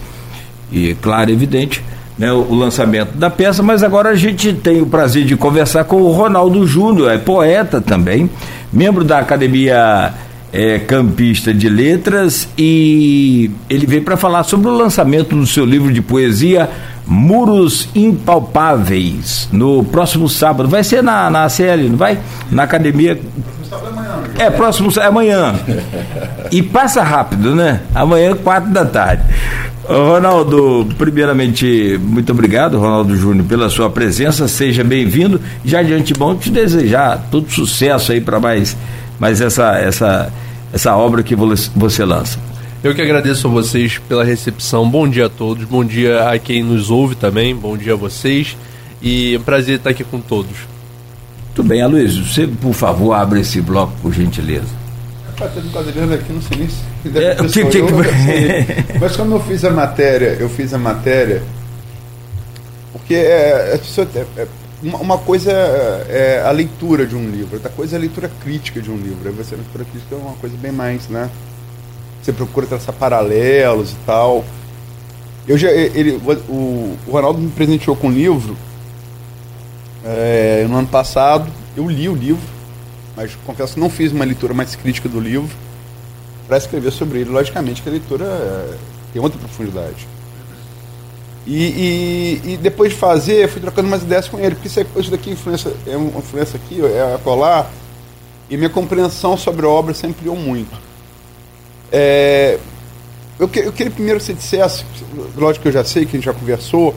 S2: E claro, evidente, né, o, o lançamento da peça, mas agora a gente tem o prazer de conversar com o Ronaldo Júnior, é poeta também, membro da Academia eh, Campista de Letras e ele veio para falar sobre o lançamento do seu livro de poesia Muros Impalpáveis no próximo sábado. Vai ser na, na ACL, não vai? Na academia. É, próximo é amanhã. E passa rápido, né? Amanhã, quatro da tarde. Ronaldo, primeiramente, muito obrigado, Ronaldo Júnior, pela sua presença. Seja bem-vindo. Já de antemão, te desejar todo sucesso aí para mais, mais essa, essa, essa obra que vo- você lança.
S6: Eu que agradeço a vocês pela recepção. Bom dia a todos, bom dia a quem nos ouve também, bom dia a vocês. E é um prazer estar aqui com todos.
S2: Tudo bem, Aloysio, você, por favor, abre esse bloco, por gentileza.
S5: Rapaz, tem um quadrilhando aqui, não sei nem se.
S2: É, que- que-
S5: eu,
S2: que-.
S5: Mas quando eu fiz a matéria, eu fiz a matéria. Porque é, é, é- é uma, uma coisa é a leitura de um livro, outra coisa é a leitura crítica de um livro. Aí você a leitura crítica é uma coisa bem mais, né? Você procura traçar paralelos e tal. Eu já, ele, o, o Ronaldo me presenteou com um livro é, no ano passado. Eu li o livro, mas confesso que não fiz uma leitura mais crítica do livro para escrever sobre ele. Logicamente que a leitura é, tem outra profundidade. E, e, e depois de fazer, fui trocando umas ideias com ele, porque isso, é, isso daqui influência, é uma influência aqui, é a colar, e minha compreensão sobre a obra sempre ampliou muito. É, eu, eu queria primeiro que você dissesse, lógico que eu já sei, que a gente já conversou,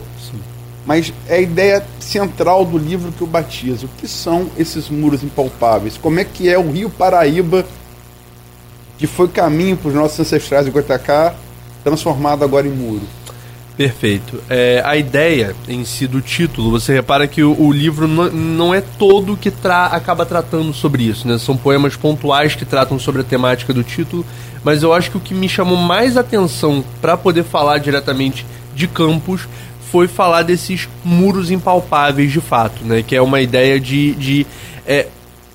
S5: mas é a ideia central do livro que eu batizo. O que são esses muros impalpáveis? Como é que é o Rio Paraíba, que foi caminho para os nossos ancestrais de Goitacá, transformado agora em muro?
S6: Perfeito. É, a ideia em si do título, você repara que o, o livro não, não é todo que tra acaba tratando sobre isso, né? São poemas pontuais que tratam sobre a temática do título, mas eu acho que o que me chamou mais atenção para poder falar diretamente de Campos foi falar desses muros impalpáveis de fato, né? Que é uma ideia de, de é,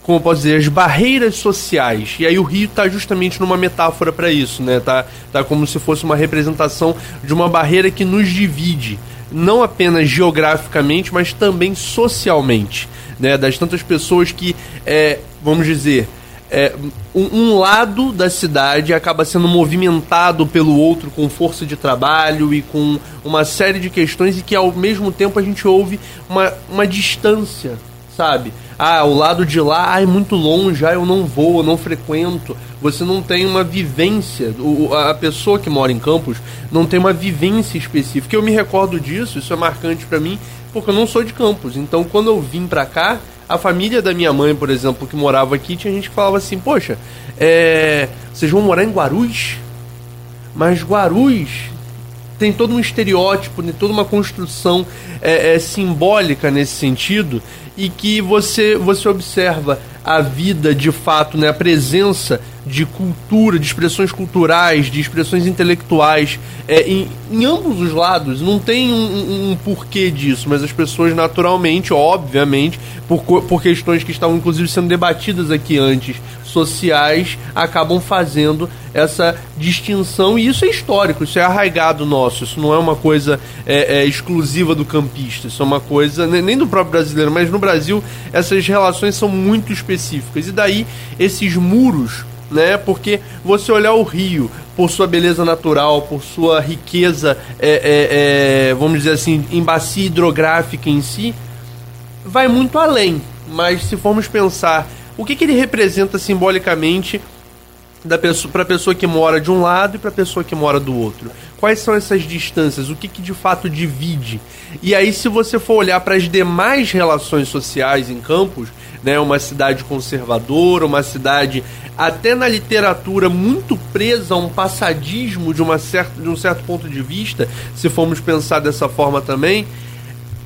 S6: como eu posso dizer, as barreiras sociais. E aí o Rio está justamente numa metáfora para isso, né? Tá, tá como se fosse uma representação de uma barreira que nos divide, não apenas geograficamente, mas também socialmente, né? Das tantas pessoas que, é, vamos dizer, é, um, um lado da cidade acaba sendo movimentado pelo outro com força de trabalho e com uma série de questões e que ao mesmo tempo a gente ouve uma, uma distância, sabe? Ah, o lado de lá ah, é muito longe, ah, eu não vou, eu não frequento. Você não tem uma vivência, o, a pessoa que mora em Campos não tem uma vivência específica. Eu me recordo disso, isso é marcante pra mim, porque eu não sou de Campos. Então, quando eu vim pra cá, a família da minha mãe, por exemplo, que morava aqui, tinha gente que falava assim: Poxa, é, vocês vão morar em Guarulhos? Mas Guarulhos tem todo um estereótipo, tem toda uma construção é, é, simbólica nesse sentido e que você, você observa a vida de fato, né, a presença de cultura, de expressões culturais, de expressões intelectuais é, em, em ambos os lados. Não tem um, um, um, porquê disso, mas as pessoas naturalmente, obviamente, por, por questões que estavam inclusive sendo debatidas aqui antes, sociais, acabam fazendo essa distinção e isso é histórico, isso é arraigado nosso, isso não é uma coisa é, é, exclusiva do campista, isso é uma coisa nem do próprio brasileiro, mas no Brasil essas relações são muito específicas e daí esses muros né? Porque você olhar o Rio por sua beleza natural, por sua riqueza, é, é, é, vamos dizer assim, em bacia hidrográfica em si, vai muito além. Mas se formos pensar o que, que ele representa simbolicamente para a pessoa que mora de um lado e para a pessoa que mora do outro. Quais são essas distâncias? O que, que de fato divide? E aí, se você for olhar para as demais relações sociais em Campos, né, uma cidade conservadora, uma cidade até na literatura muito presa a um passadismo de, uma certa, de um certo ponto de vista, se formos pensar dessa forma também,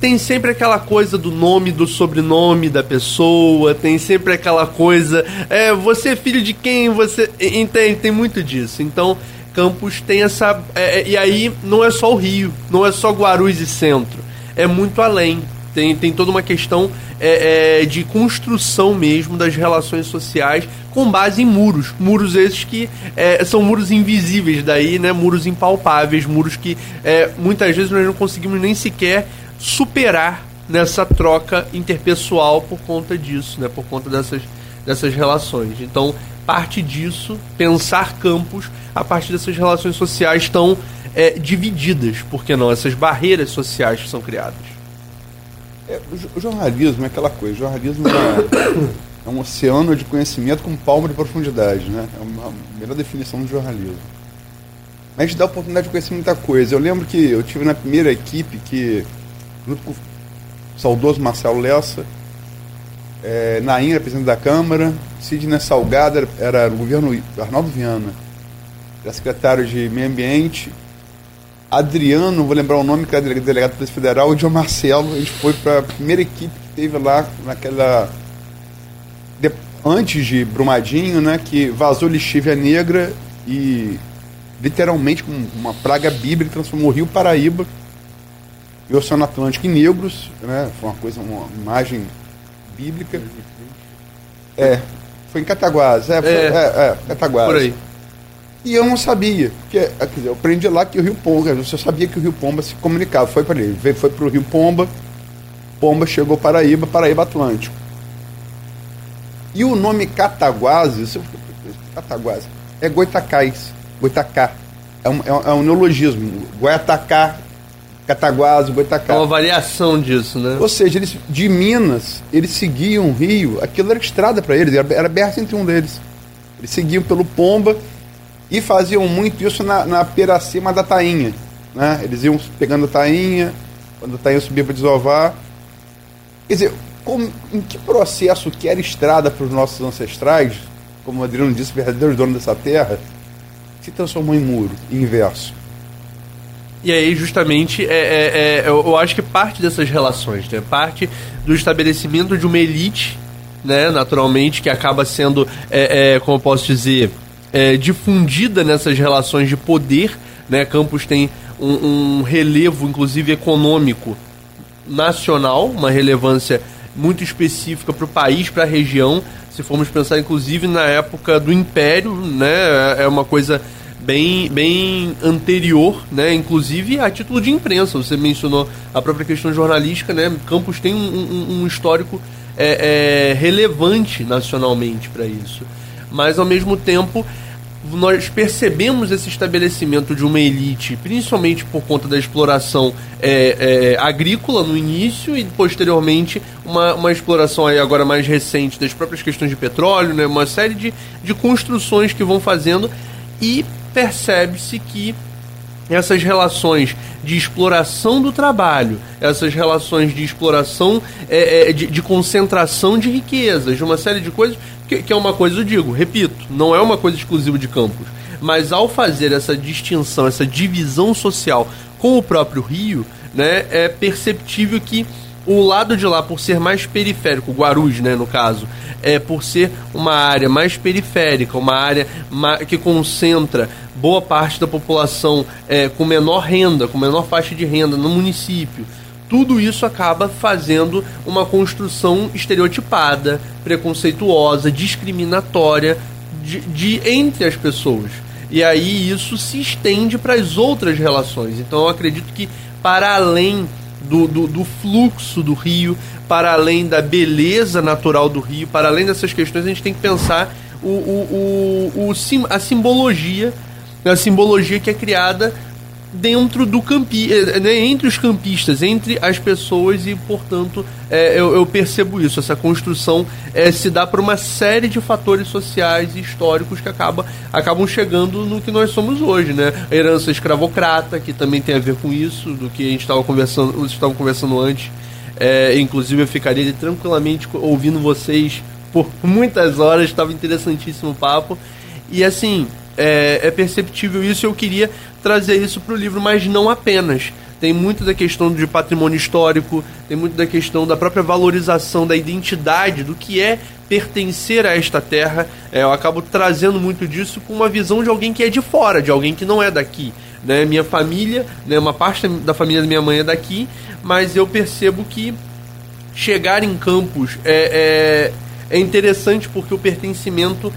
S6: tem sempre aquela coisa do nome, do sobrenome da pessoa, tem sempre aquela coisa, é, você é filho de quem, você. Entende? Tem muito disso. Então, Campos tem essa. É, é, e aí, não é só o Rio, não é só Guarulhos e Centro, é muito além. Tem, tem toda uma questão é, é, de construção mesmo das relações sociais com base em muros. Muros esses que é, são muros invisíveis, daí, né? Muros impalpáveis, muros que é, muitas vezes nós não conseguimos nem sequer superar nessa troca interpessoal por conta disso, né? Por conta dessas, dessas relações. Então, parte disso, pensar campos a partir dessas relações sociais tão é, divididas, porque não? Essas barreiras sociais que são criadas.
S5: É, o jornalismo é aquela coisa, o jornalismo é, é, um oceano de conhecimento com palmo de profundidade, né? É uma melhor definição do jornalismo. Mas a gente dá a oportunidade de conhecer muita coisa. Eu lembro que eu tive na primeira equipe que, junto com o saudoso Marcelo Lessa, é, Nain era presidente da Câmara, Sidney Salgado era, era o governo Arnaldo Viana, era secretário de Meio Ambiente, Adriano, vou lembrar o nome, que era delegado da Polícia Federal, o João Marcelo, a gente foi para a primeira equipe que teve lá naquela. De, antes de Brumadinho, né? Que vazou lixívia negra e literalmente com uma praga bíblica transformou o Rio Paraíba e Oceano Atlântico em negros, né? Foi uma coisa, uma imagem bíblica. É, foi em Cataguás, é, foi, é, é, é Cataguás. Por aí. E eu não sabia. Porque, é, quer dizer, eu aprendi lá que o Rio Pomba, eu só sabia que o Rio Pomba se comunicava. Foi para ele, foi para o Rio Pomba, Pomba chegou Paraíba, Paraíba Atlântico. E o nome Cataguases, Cataguases, é Goitacás, Goitacá. É um, é um, neologismo. Goitacá, Cataguases, Goitacá.
S6: É uma variação disso, né?
S5: Ou seja, eles, de Minas, eles seguiam o rio, aquilo era estrada para eles, era, era aberto entre um deles. Eles seguiam pelo Pomba e faziam muito isso na, na peracema da tainha. Né? Eles iam pegando a tainha, quando a tainha subia para desovar. Quer dizer, como, em que processo que era estrada para os nossos ancestrais, como o Adriano disse, verdadeiros donos dessa terra, se transformou em muro, inverso?
S6: E aí, justamente, é, é, é, eu acho que parte dessas relações, né? parte do estabelecimento de uma elite, né? naturalmente, que acaba sendo, é, é, como eu posso dizer, é, difundida nessas relações de poder. Né? Campos tem um, um relevo, inclusive econômico, nacional, uma relevância muito específica para o país, para a região. Se formos pensar, inclusive, na época do Império, né? é uma coisa bem, bem anterior, né? inclusive a título de imprensa. Você mencionou a própria questão jornalística, né? Campos tem um, um, um histórico é, é, relevante nacionalmente para isso. Mas, ao mesmo tempo, nós percebemos esse estabelecimento de uma elite, principalmente por conta da exploração é, é, agrícola no início e posteriormente uma, uma exploração aí agora mais recente das próprias questões de petróleo, né, uma série de, de construções que vão fazendo e percebe-se que essas relações de exploração do trabalho, essas relações de exploração, é, é, de, de, concentração de riquezas, de uma série de coisas, que, que, é uma coisa, eu digo, repito, não é uma coisa exclusiva de campos, Mas ao fazer essa distinção, essa divisão social com o próprio rio, né, é perceptível que o lado de lá, por ser mais periférico, Guarulhos, né, no caso, é por ser uma área mais periférica, uma área que concentra boa parte da população é, com menor renda, com menor faixa de renda no município. Tudo isso acaba fazendo uma construção estereotipada, preconceituosa, discriminatória de, de entre as pessoas. E aí isso se estende para as outras relações. Então eu acredito que para além do, do, do, fluxo do rio, para além da beleza natural do rio, para além dessas questões, a gente tem que pensar o, o, o, o a simbologia, a simbologia que é criada dentro do campi, eh, né, entre os campistas, entre as pessoas e, portanto, é, eu, eu, percebo isso. Essa construção é, se dá por uma série de fatores sociais e históricos que acaba, acabam chegando no que nós somos hoje, né? A herança escravocrata, que também tem a ver com isso, do que a gente estava conversando, estava conversando antes. É, inclusive, eu ficaria tranquilamente ouvindo vocês por muitas horas, estava interessantíssimo o papo. E assim, é, é perceptível isso. Eu queria trazer isso para o livro, mas não apenas. Tem muito da questão de patrimônio histórico, tem muito da questão da própria valorização da identidade, do que é pertencer a esta terra. É, eu acabo trazendo muito disso com uma visão de alguém que é de fora, de alguém que não é daqui. Né? Minha família, né, uma parte da família da minha mãe é daqui, mas eu percebo que chegar em campos é, é, é interessante porque o pertencimento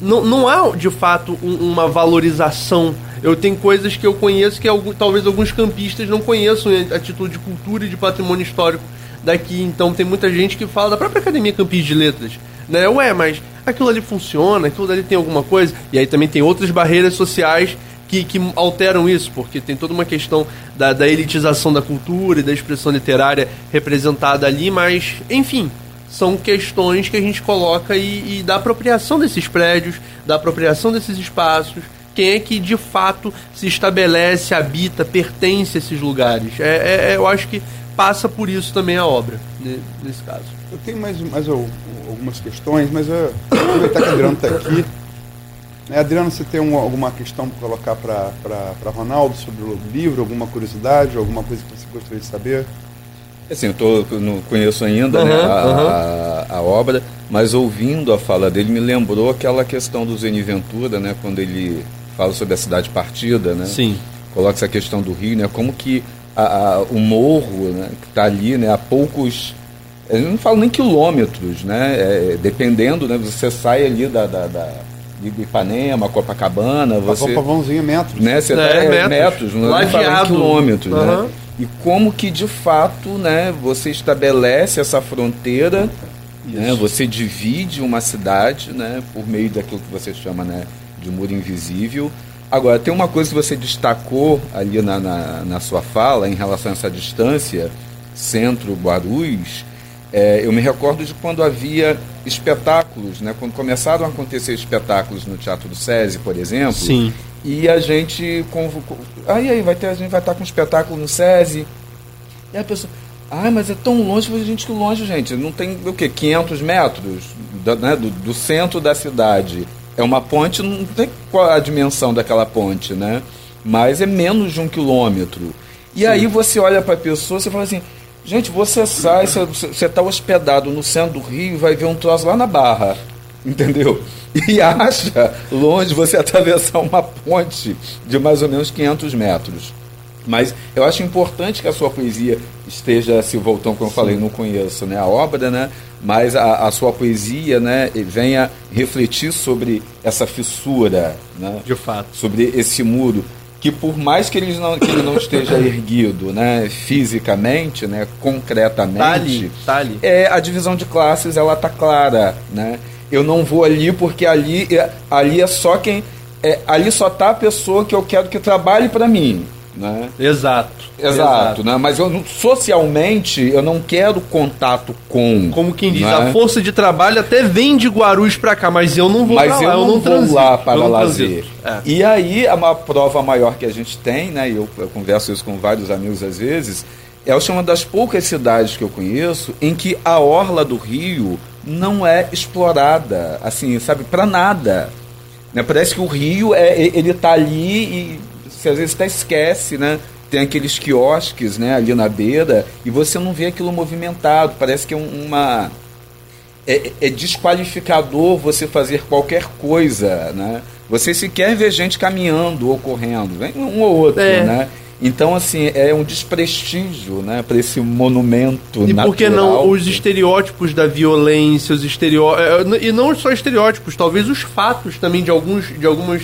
S6: não, não há de fato um, uma valorização. Eu tenho coisas que eu conheço que algum, talvez alguns campistas não conheçam a título de cultura e de patrimônio histórico daqui. Então tem muita gente que fala da própria Academia Campis de Letras. Né? Ué, mas aquilo ali funciona, aquilo ali tem alguma coisa. E aí também tem outras barreiras sociais que, que alteram isso, porque tem toda uma questão da, da elitização da cultura e da expressão literária representada ali, mas, enfim, são questões que a gente coloca e, e da apropriação desses prédios, da apropriação desses espaços, quem é que de fato se estabelece, habita, pertence a esses lugares. É, é, eu acho que passa por isso também a obra, né, nesse caso.
S5: Eu tenho mais, mais algumas questões, mas eu, aproveitar que a Adriano está aqui. Né, Adriano, você tem um, alguma questão para colocar para Ronaldo sobre o livro, alguma curiosidade, alguma coisa que você gostaria de saber?
S3: Assim, eu, tô, eu não conheço ainda uhum, né, a, uhum. a, a, obra, mas ouvindo a fala dele me lembrou aquela questão do Zeni Ventura, né, quando ele fala sobre a cidade partida, né?
S6: Sim.
S3: Coloca essa questão do Rio, né? Como que a, a, o morro, né, que está ali, né, a poucos eu não falo nem quilômetros, né? É, dependendo, né? Você sai ali da, da, da de Ipanema, Copacabana, você...
S5: Pavãozinho metros.
S3: Né? Você é, tá, metros, metros não em quilômetros, uhum. né? E como que de fato né, você estabelece essa fronteira, né, você divide uma cidade né, por meio daquilo que você chama né, de muro invisível. Agora, tem uma coisa que você destacou ali na, na, na sua fala em relação a essa distância centro-Guarulhos. É, eu me recordo de quando havia espetáculos, né, quando começaram a acontecer espetáculos no Teatro do SESI, por exemplo.
S6: Sim
S3: e a gente convocou. Aí, aí, vai ter, a gente vai estar com um espetáculo no SESI. E a pessoa. Ah, mas é tão longe, a gente que longe, gente. Não tem o quê? 500 metros do, né, do, do, centro da cidade. É uma ponte, não tem qual a dimensão daquela ponte, né? Mas é menos de um quilômetro. E Sim. aí você olha para a pessoa e fala assim: gente, você sai, você está hospedado no centro do Rio e vai ver um troço lá na Barra. Entendeu? e acha longe você atravessar uma ponte de mais ou menos 500 metros. Mas eu acho importante que a sua poesia esteja se voltando, como eu falei, não conheço né, a obra, né, mas a, a, sua poesia né, venha refletir sobre essa fissura, né,
S6: de fato,
S3: sobre esse muro que por mais que ele não, que ele não esteja erguido né, fisicamente, né, concretamente, tá
S6: ali, tá ali.
S3: É, a divisão de classes ela tá clara, né? eu não vou ali porque ali, é, ali é só quem. É, ali só tá a pessoa que eu quero que trabalhe para mim. Né?
S6: Exato.
S3: Exato, Exato. Né? mas eu, socialmente eu não quero contato com.
S6: Como quem diz, né? a força de trabalho até vem de Guarulhos para cá, mas eu não vou
S3: mas eu lá, eu não, vou transito, lá para lazer. É. E aí, a prova maior que a gente tem, né? Eu, eu converso isso com vários amigos às vezes, é uma das poucas cidades que eu conheço em que a orla do rio não é explorada, assim, sabe, para nada. Né? Parece que o rio é, ele está ali e você às vezes até esquece, né? Tem aqueles quiosques né, ali na beira e você não vê aquilo movimentado. Parece que é uma. É, é desqualificador você fazer qualquer coisa, né? Você sequer vê gente caminhando ou correndo, vem um ou outro, é. né? Então, assim, é um desprestígio né, para esse monumento
S6: E
S3: natural.
S6: por que não os estereótipos da violência, os estereótipos. E não só estereótipos, talvez os fatos também de alguns de algumas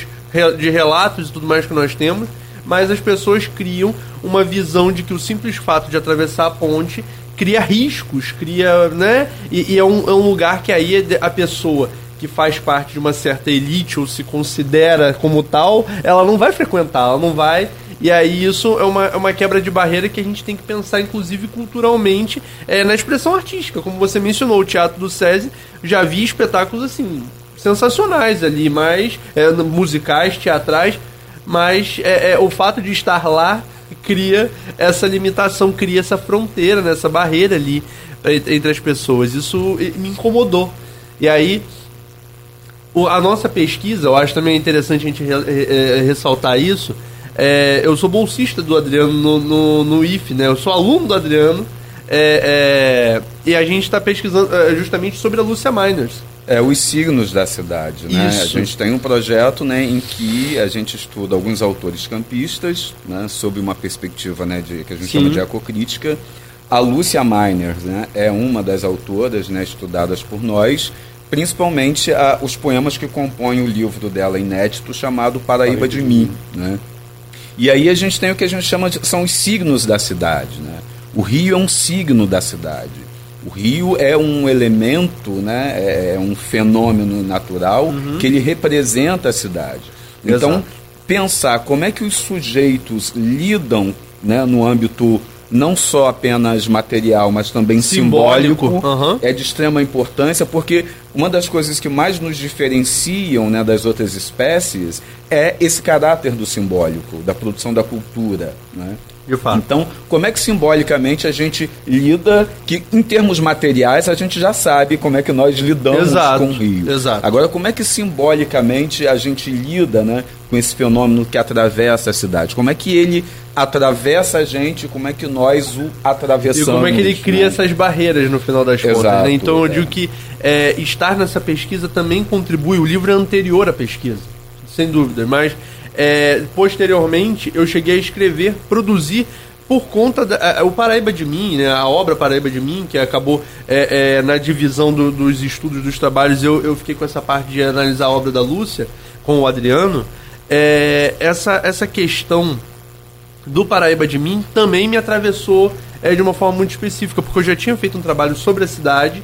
S6: de relatos e tudo mais que nós temos, mas as pessoas criam uma visão de que o simples fato de atravessar a ponte cria riscos, cria. né? E, e é, um, é um lugar que aí a pessoa que faz parte de uma certa elite ou se considera como tal, ela não vai frequentar, ela não vai e aí isso é uma, é uma quebra de barreira que a gente tem que pensar, inclusive culturalmente, é, na expressão artística. Como você mencionou, o Teatro do SESI, já vi espetáculos assim, sensacionais ali, mas é, musicais, teatrais, mas é, é, o fato de estar lá cria essa limitação, cria essa fronteira, né, essa barreira ali entre as pessoas. Isso me incomodou. E aí, a nossa pesquisa, eu acho também interessante a gente ressaltar isso, é, eu sou bolsista do Adriano no, no, no, IF, né? Eu sou aluno do Adriano. É, é, e a gente está pesquisando é, justamente sobre a Lúcia Miners.
S3: É, os signos da cidade, né? Isso. A gente tem um projeto né, em que a gente estuda alguns autores campistas, né, sob uma perspectiva né, de, que a gente Sim. chama de ecocrítica. A Lúcia Miners né, é uma das autoras né, estudadas por nós, principalmente a, os poemas que compõem o livro dela inédito chamado Paraíba de Mim. Né? E aí a gente tem o que a gente chama de são os signos da cidade. Né? O rio é um signo da cidade. O rio é um elemento, né? é, é um fenômeno natural uhum. que ele representa a cidade. Então, Exato. pensar como é que os sujeitos lidam né, no âmbito não só apenas material, mas também simbólico, simbólico uhum. é de extrema importância, porque uma das coisas que mais nos diferenciam né, das outras espécies é esse caráter do simbólico, da produção da cultura. Né? Então, como é que simbolicamente a gente lida, que em termos materiais a gente já sabe como é que nós lidamos
S6: exato,
S3: com o rio.
S6: Exato.
S3: Agora, como é que simbolicamente a gente lida né, com esse fenômeno que atravessa a cidade? Como é que ele atravessa a gente, como é que nós o atravessamos?
S6: E como é que ele cria né? essas barreiras no final das Exato, contas? Né? Então eu é. digo que é, estar nessa pesquisa também contribui. O livro é anterior à pesquisa, sem dúvida, mas é, posteriormente, eu cheguei a escrever, produzir por conta da, o Paraíba de mim, né, a obra Paraíba de mim, que acabou é, é, na divisão do, dos estudos dos trabalhos, eu, eu fiquei com essa parte de analisar a obra da Lúcia com o Adriano. É, essa, essa questão do Paraíba de mim também me atravessou é, de uma forma muito específica, porque eu já tinha feito um trabalho sobre a cidade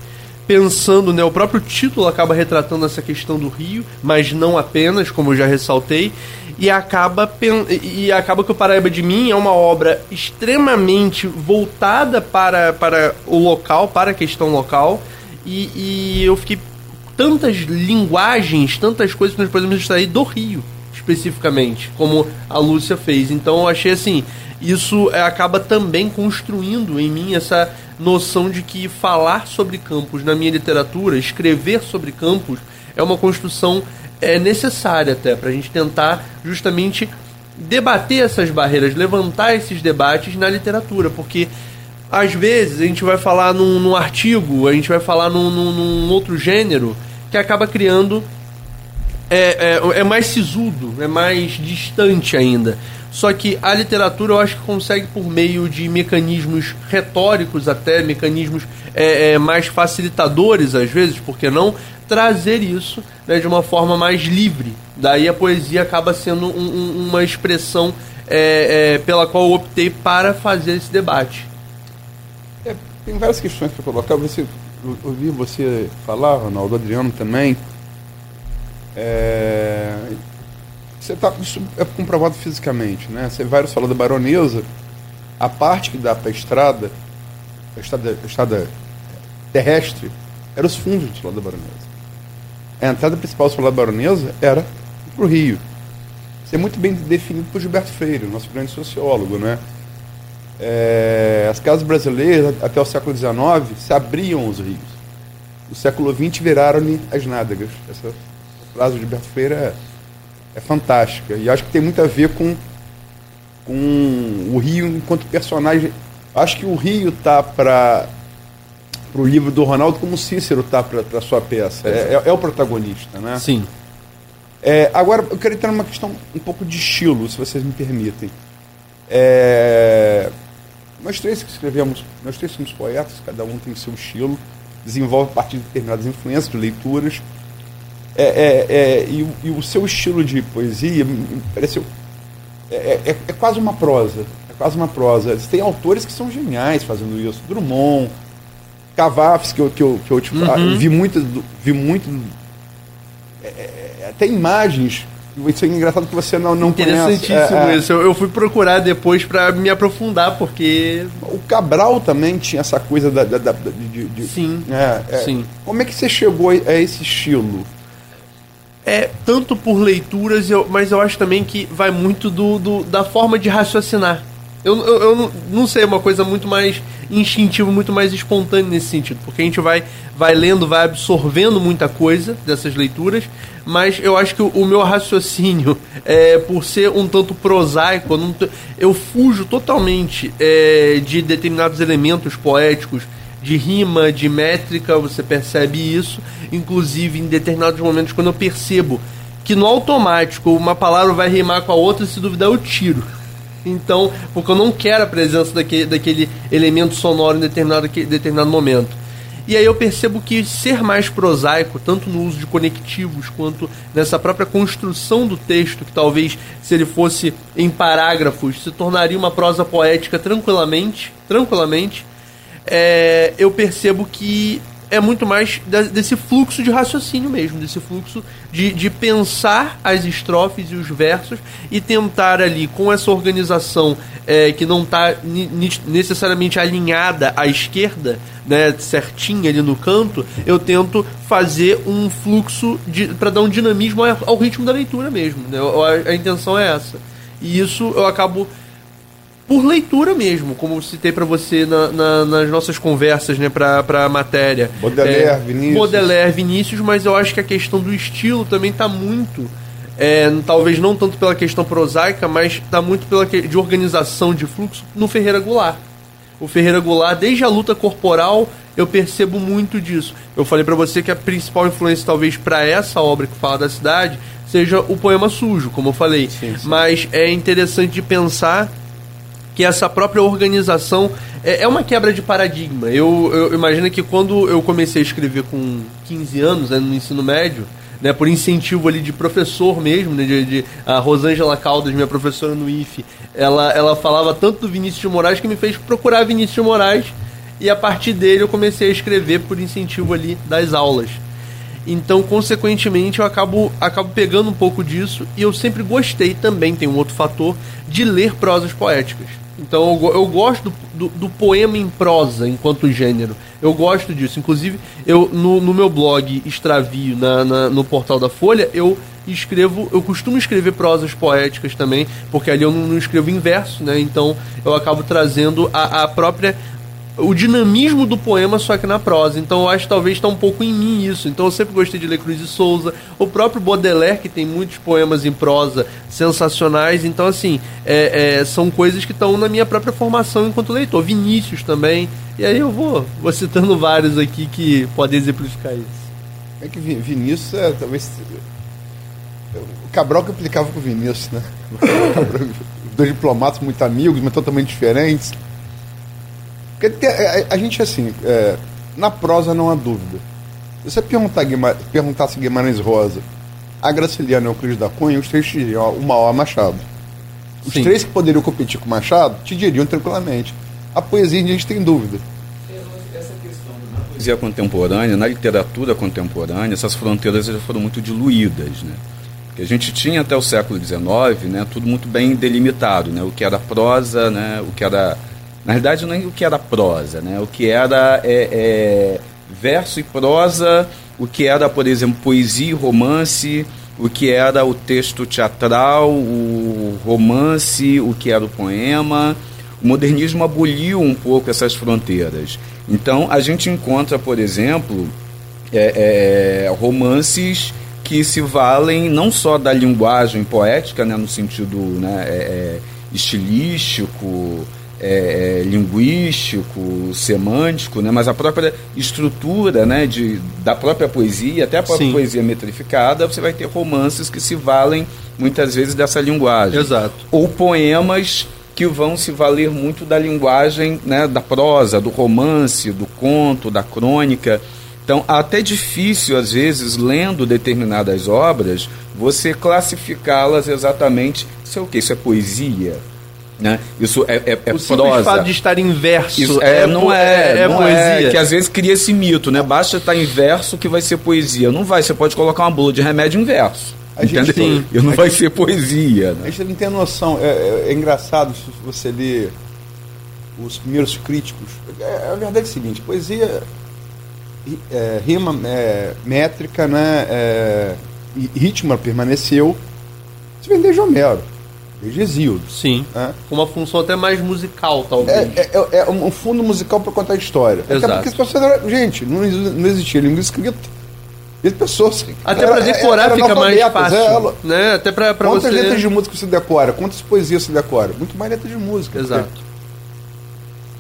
S6: pensando, né, o próprio título acaba retratando essa questão do Rio, mas não apenas, como eu já ressaltei, e acaba e acaba que o Paraíba de mim é uma obra extremamente voltada para, para o local, para a questão local, e, e eu fiquei tantas linguagens, tantas coisas que nós podemos extrair do Rio, especificamente, como a Lúcia fez. Então eu achei assim, isso é, acaba também construindo em mim essa noção de que falar sobre campos na minha literatura, escrever sobre campos, é uma construção é necessária até para a gente tentar justamente debater essas barreiras, levantar esses debates na literatura, porque às vezes a gente vai falar num, num artigo, a gente vai falar num, num, num, outro gênero que acaba criando é, é, é mais sisudo, é mais distante ainda. Só que a literatura eu acho que consegue, por meio de mecanismos retóricos, até mecanismos é, é, mais facilitadores, às vezes, por que não, trazer isso né, de uma forma mais livre. Daí a poesia acaba sendo um, um, uma expressão é, é, pela qual eu optei para fazer esse debate.
S5: É, tem várias questões para colocar. Você, ouvi você falar, Ronaldo, Adriano também. É, você tá, isso é comprovado fisicamente, né? Você vai falar da baronesa, a parte que dá para a estrada, a estrada, a estrada terrestre, era os fundos do lado da baronesa. A entrada principal do lado da baronesa era para o rio. Isso é muito bem definido por Gilberto Freire, nosso grande sociólogo, né? É, as casas brasileiras, até o século XIX, se abriam os rios. No século XX, viraram-lhe as nádegas. Essa frase de Gilberto Freire é é fantástica. E acho que tem muito a ver com, com o Rio enquanto personagem. Acho que o Rio tá para o livro do Ronaldo como o Cícero tá para a sua peça. É, é, é, o protagonista, né?
S6: Sim.
S5: É, agora, eu quero entrar numa questão um pouco de estilo, se vocês me permitem. É, nós três que escrevemos, nós três somos poetas, cada um tem seu estilo, desenvolve a partir de determinadas influências, de leituras. É, é, é, e, e, o seu estilo de poesia pareceu. É, é, é, quase uma prosa. É quase uma prosa. Tem autores que são geniais fazendo isso. Drummond, Cavafes, que eu, que eu, que eu tipo, uhum. vi muito. Vi muito até imagens isso é engraçado que você não, não
S6: Interessantíssimo conhece. É, é, isso. Eu, eu, fui procurar depois para me aprofundar, porque.
S5: O Cabral também tinha essa coisa da. da, da de, de,
S6: sim.
S5: É, é,
S6: sim.
S5: Como é que você chegou a esse estilo?
S6: É, tanto por leituras, eu, mas eu acho também que vai muito do, do da forma de raciocinar. Eu, eu, eu não, sei, é uma coisa muito mais instintiva, muito mais espontânea nesse sentido, porque a gente vai, vai lendo, vai absorvendo muita coisa dessas leituras, mas eu acho que o, o meu raciocínio, é, por ser um tanto prosaico, eu, não, eu fujo totalmente é, de determinados elementos poéticos, de rima, de métrica, você percebe isso, inclusive em determinados momentos quando eu percebo que no automático uma palavra vai rimar com a outra, se duvidar eu tiro. Então, porque eu não quero a presença daquele, daquele elemento sonoro em determinado, determinado momento. E aí eu percebo que ser mais prosaico, tanto no uso de conectivos quanto nessa própria construção do texto, que talvez se ele fosse em parágrafos se tornaria uma prosa poética tranquilamente, tranquilamente, é, eu percebo que é muito mais desse fluxo de raciocínio mesmo, desse fluxo de, de pensar as estrofes e os versos e tentar ali, com essa organização é, que não está necessariamente alinhada à esquerda, né, certinha ali no canto, eu tento fazer um fluxo para dar um dinamismo ao, ao, ritmo da leitura mesmo. Né? A, a intenção é essa. E isso eu acabo por leitura mesmo, como citei para você na, na, nas nossas conversas, né, pra, pra matéria.
S5: Baudelaire, é, Vinícius.
S6: Baudelaire, Vinícius, mas eu acho que a questão do estilo também tá muito. É, talvez não tanto pela questão prosaica, mas tá muito pela que, de organização de fluxo no Ferreira Goulart. O Ferreira Goulart, desde a luta corporal, eu percebo muito disso. Eu falei para você que a principal influência, talvez, para essa obra que fala da cidade, seja o poema sujo, como eu falei. Sim, sim. Mas é interessante de pensar que essa própria organização é, é uma quebra de paradigma. Eu, eu, imagino que quando eu comecei a escrever com 15 anos, né, no ensino médio, né, por incentivo ali de professor mesmo, né, de, de, a Rosângela Caldas, minha professora no IFE, ela, ela falava tanto do Vinícius de Moraes que me fez procurar Vinícius de Moraes e a partir dele eu comecei a escrever por incentivo ali das aulas. Então, consequentemente, eu acabo, acabo pegando um pouco disso e eu sempre gostei também, tem um outro fator, de ler prosas poéticas. Então eu, eu gosto do, do, do, poema em prosa enquanto gênero. Eu gosto disso. Inclusive, eu no, no meu blog Extravio, na, na, no portal da Folha, eu escrevo, eu costumo escrever prosas poéticas também, porque ali eu não, não escrevo em verso, né? Então eu acabo trazendo a, a própria o dinamismo do poema, só que na prosa. Então eu acho que talvez está um pouco em mim isso. Então eu sempre gostei de ler Cruz de Souza, o próprio Baudelaire, que tem muitos poemas em prosa sensacionais. Então, assim, é, é, são coisas que estão na minha própria formação enquanto leitor. Vinícius também. E aí eu vou, vou citando vários aqui que podem exemplificar isso.
S5: É que Vinícius é talvez. O Cabral que aplicava com o Vinícius, né? Dois diplomatas muito amigos, mas totalmente diferentes. Porque a, a, a gente, assim, é, na prosa não há dúvida. Se você perguntar, perguntasse Guimarães Rosa, a Graciliana e o Cris da Cunha, os três diriam uma hora Machado. Os Sim. três que poderiam competir com o Machado te diriam tranquilamente. A poesia a gente tem dúvida.
S3: Essa questão na poesia contemporânea, na literatura contemporânea, essas fronteiras já foram muito diluídas, né? Porque a gente tinha até o século XIX, né, tudo muito bem delimitado, né? O que era prosa, né, o que era na realidade, não é o que era prosa, né? o que era é, é, verso e prosa, o que era, por exemplo, poesia e romance, o que era o texto teatral, o romance, o que era o poema. O modernismo aboliu um pouco essas fronteiras. Então, a gente encontra, por exemplo, é, é, romances que se valem não só da linguagem poética, né, no sentido né, é, é, estilístico, é, é, linguístico, semântico, né, mas a própria estrutura né, de, da própria poesia, até a própria
S6: Sim.
S3: poesia metrificada, você vai ter romances que se valem muitas vezes dessa linguagem.
S6: Exato.
S3: Ou poemas que vão se valer muito da linguagem né, da prosa, do romance, do conto, da crônica. Então, até difícil, às vezes, lendo determinadas obras, você classificá-las exatamente. Isso é o que? Isso é poesia? Né? Isso é, é, é
S6: o simples
S3: prosa.
S6: fato de estar em verso
S3: Isso é, não
S6: po-
S3: é,
S6: é
S3: não
S6: poesia.
S3: é, que às vezes cria esse mito, né? Basta estar em verso que vai ser poesia. Não vai, você pode colocar uma bula de remédio em verso.
S5: A gente
S3: entendeu?
S5: tem-
S3: E não
S5: a
S3: vai ser poesia.
S5: A
S3: Né?
S5: gente não tem noção. É, é- é engraçado se você ler os primeiros críticos. É, a verdade é a seguinte: poesia, ri- é, rima é, métrica, né? É, ritmo permaneceu. Isso vem desde Homero, desde Exíodo.
S6: Sim.
S5: Né?
S6: Com uma função até mais musical, talvez.
S5: É, é- é um fundo musical para contar a história. Até
S6: Exato.
S5: porque as pessoas eram- Gente, não, não existia língua escrita. E as pessoas.
S6: Até
S5: era-
S6: pra decorar
S5: era
S6: fica mais fácil.
S5: é, ela-
S6: né? Até pra, pra
S5: Quantas
S6: você...
S5: letras de música você decora? Quantas poesias você decora? Muito mais letras de música.
S6: Exato.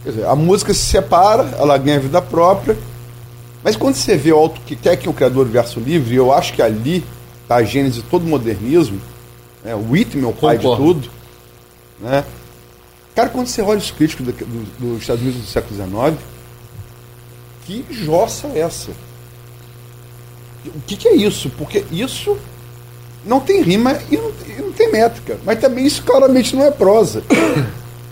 S5: Quer dizer, a música se separa, ela ganha vida própria. Mas quando você vê o auto que quer que é o criador do verso livre, eu acho que ali está a gênese de todo o modernismo. Né? O Whitman é o pai
S6: Concordo.
S5: de tudo. Né? Cara, quando você olha os críticos do- do- dos Estados Unidos do século XIX, que jossa é essa? O que, que é isso? Porque isso não tem rima e não, e não tem métrica. Mas também isso claramente não é prosa.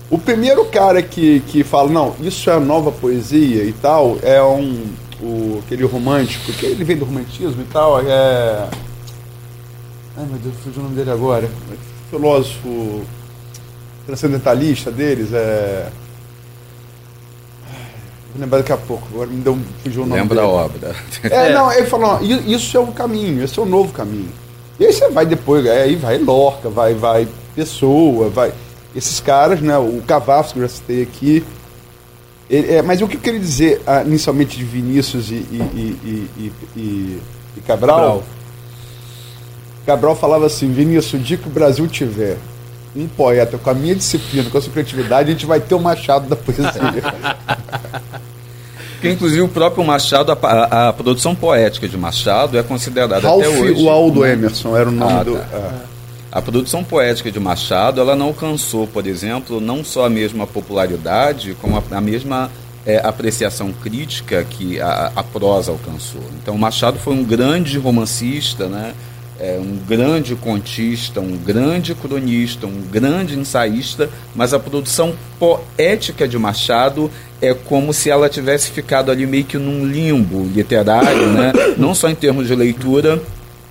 S5: O primeiro cara que, que fala, não, isso é a nova poesia e tal, é um. O, aquele romântico, que ele vem do romantismo e tal, é. Ai meu Deus, fugiu o nome dele agora. Filósofo transcendentalista deles, é. Vou lembrar daqui a pouco, agora me deu, um- fugiu o nome
S3: Lembra
S5: dele.
S3: a obra.
S5: É,
S6: É.
S5: não, ele falou, isso é o caminho, esse é o novo caminho. E aí você vai depois, aí vai Lorca, vai, vai Pessoa, vai. Esses caras, né? O Cavafos que eu já citei aqui. Ele- é, mas o que eu queria dizer ah, inicialmente de Vinícius e, e, e, e, e- e Cabral?
S6: Cabral.
S5: Cabral falava assim, Vinícius, o dia que o Brasil tiver um poeta com a minha disciplina, com a sua criatividade, a gente vai ter o machado da poesia.
S3: Porque, inclusive, o próprio Machado, a, a- a produção poética de Machado é considerada
S5: Ralph
S3: até hoje.
S5: Waldo Emerson era o nome
S3: Ah,
S5: do.
S3: tá.
S5: ah.
S3: A produção poética de Machado, ela não alcançou, por exemplo, não só a mesma popularidade, como a, a mesma é, apreciação crítica que a, a prosa alcançou. Então, Machado foi um grande romancista, né? É, um grande contista, um grande cronista, um grande ensaísta, mas a produção poética de Machado é como se ela tivesse ficado ali meio que num limbo literário, né? não só em termos de leitura,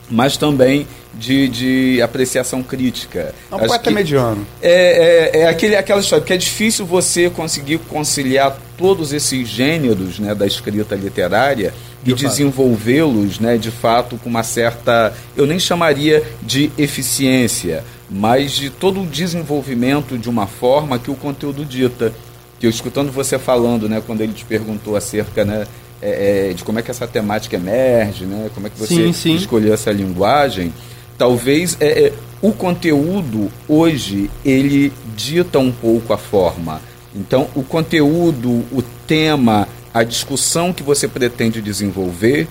S3: mas também de, de apreciação crítica.
S5: É um
S3: Acho
S5: poeta mediano.
S3: é, é, é aquele, aquela história, porque é difícil você conseguir conciliar todos esses gêneros né, da escrita literária e desenvolvê-los, né, de fato, com uma certa, eu nem chamaria de eficiência, mas de todo o desenvolvimento de uma forma que o conteúdo dita. Que eu escutando você falando, né, quando ele te perguntou acerca, né, é, é, de como é que essa temática emerge, né, como é que você
S6: Sim, sim.
S3: escolheu essa linguagem, talvez é, é, o conteúdo hoje ele dita um pouco a forma. Então, o conteúdo, o tema, a discussão que você pretende desenvolver,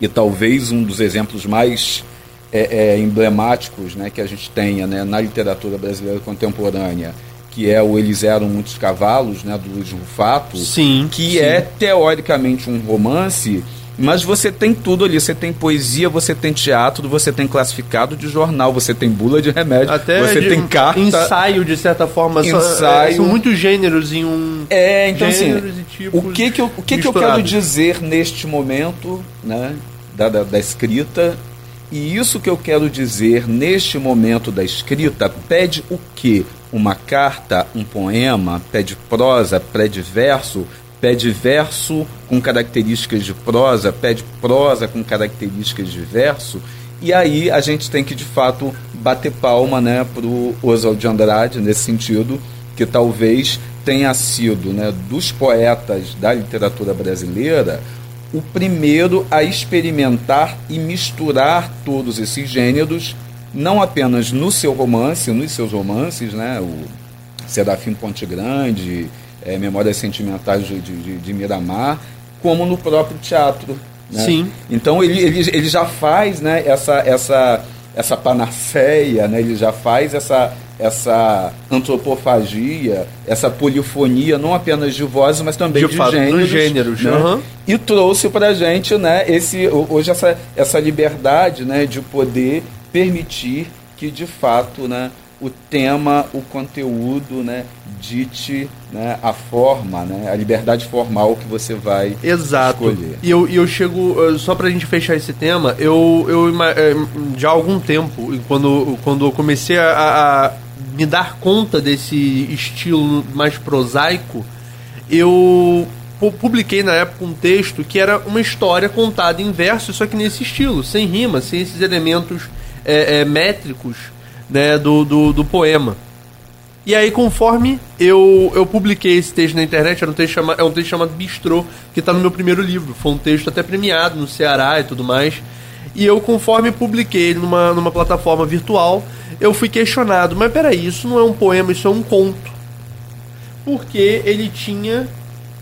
S3: e talvez um dos exemplos mais é, é, emblemáticos né, que a gente tenha né, na literatura brasileira contemporânea, que é o Eles Eram Muitos Cavalos, né, do Luiz Rufato,
S6: Sim,
S3: que
S6: sim.
S3: é teoricamente um romance, mas você tem tudo ali. Você tem poesia, você tem teatro, você tem classificado de jornal, você tem bula de remédio,
S6: Até
S3: você
S6: de-
S3: tem carta.
S6: ensaio, de certa forma. só-
S3: Ensaio.
S6: é, São muitos gêneros em um...
S3: É, então assim,
S6: e
S3: o que que eu, o que que eu quero dizer neste momento, né, da, da, da escrita? E isso que eu quero dizer neste momento da escrita pede o quê? Uma carta, um poema, pede prosa, pede verso, pede verso com características de prosa, pede prosa com características de verso. E aí a gente tem que de fato bater palma, né, pro Oswald de Andrade nesse sentido, que talvez tenha sido, né, dos poetas da literatura brasileira, o primeiro a experimentar e misturar todos esses gêneros, não apenas no seu romance, nos seus romances, né? O Serafim Ponte Grande, é, Memórias Sentimentais de, de, de Miramar, como no próprio teatro. Né?
S6: Sim.
S3: Então ele, ele, ele já faz né, essa, essa, essa panaceia, né? ele já faz essa, essa antropofagia, essa polifonia, não apenas de vozes, mas também
S6: De
S3: de,
S6: fato,
S3: gêneros.
S6: gêneros,
S3: né?
S6: aham.
S3: E trouxe para a gente né, esse, hoje essa, essa liberdade né, de poder permitir que, de fato, né, o tema, o conteúdo, né, dite né, a forma, né, a liberdade formal que você vai
S6: Exato.
S3: escolher.
S6: E eu, e eu chego, eh, só pra gente fechar esse tema, eu, eu eh, já há algum tempo, quando, quando eu comecei a, a me dar conta desse estilo mais prosaico, eu pu- publiquei na época um texto que era uma história contada em verso, só que nesse estilo, sem rima, sem esses elementos eh, eh, métricos né, do, do, do poema. E aí, conforme eu, eu publiquei esse texto na internet, era um texto chama, é um texto chamado Bistrô, que está no meu primeiro livro. Foi um texto até premiado no Ceará e tudo mais. E eu, conforme publiquei ele numa, numa plataforma virtual, eu fui questionado, mas peraí, isso não é um poema, isso é um conto. Porque ele tinha.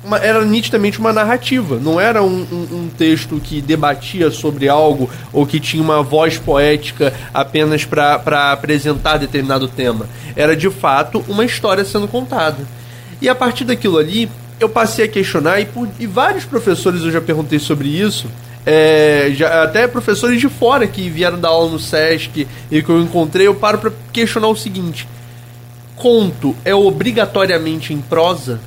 S6: Uma- era nitidamente uma narrativa, não era um, um- um texto que debatia sobre algo ou que tinha uma voz poética apenas para apresentar determinado tema. Era de fato uma história sendo contada. E a partir daquilo ali, eu passei a questionar, e, por- e vários professores eu já perguntei sobre isso, é, já, até professores de fora que vieram dar aula no SESC e que eu encontrei, eu paro para questionar o seguinte: conto é obrigatoriamente em prosa?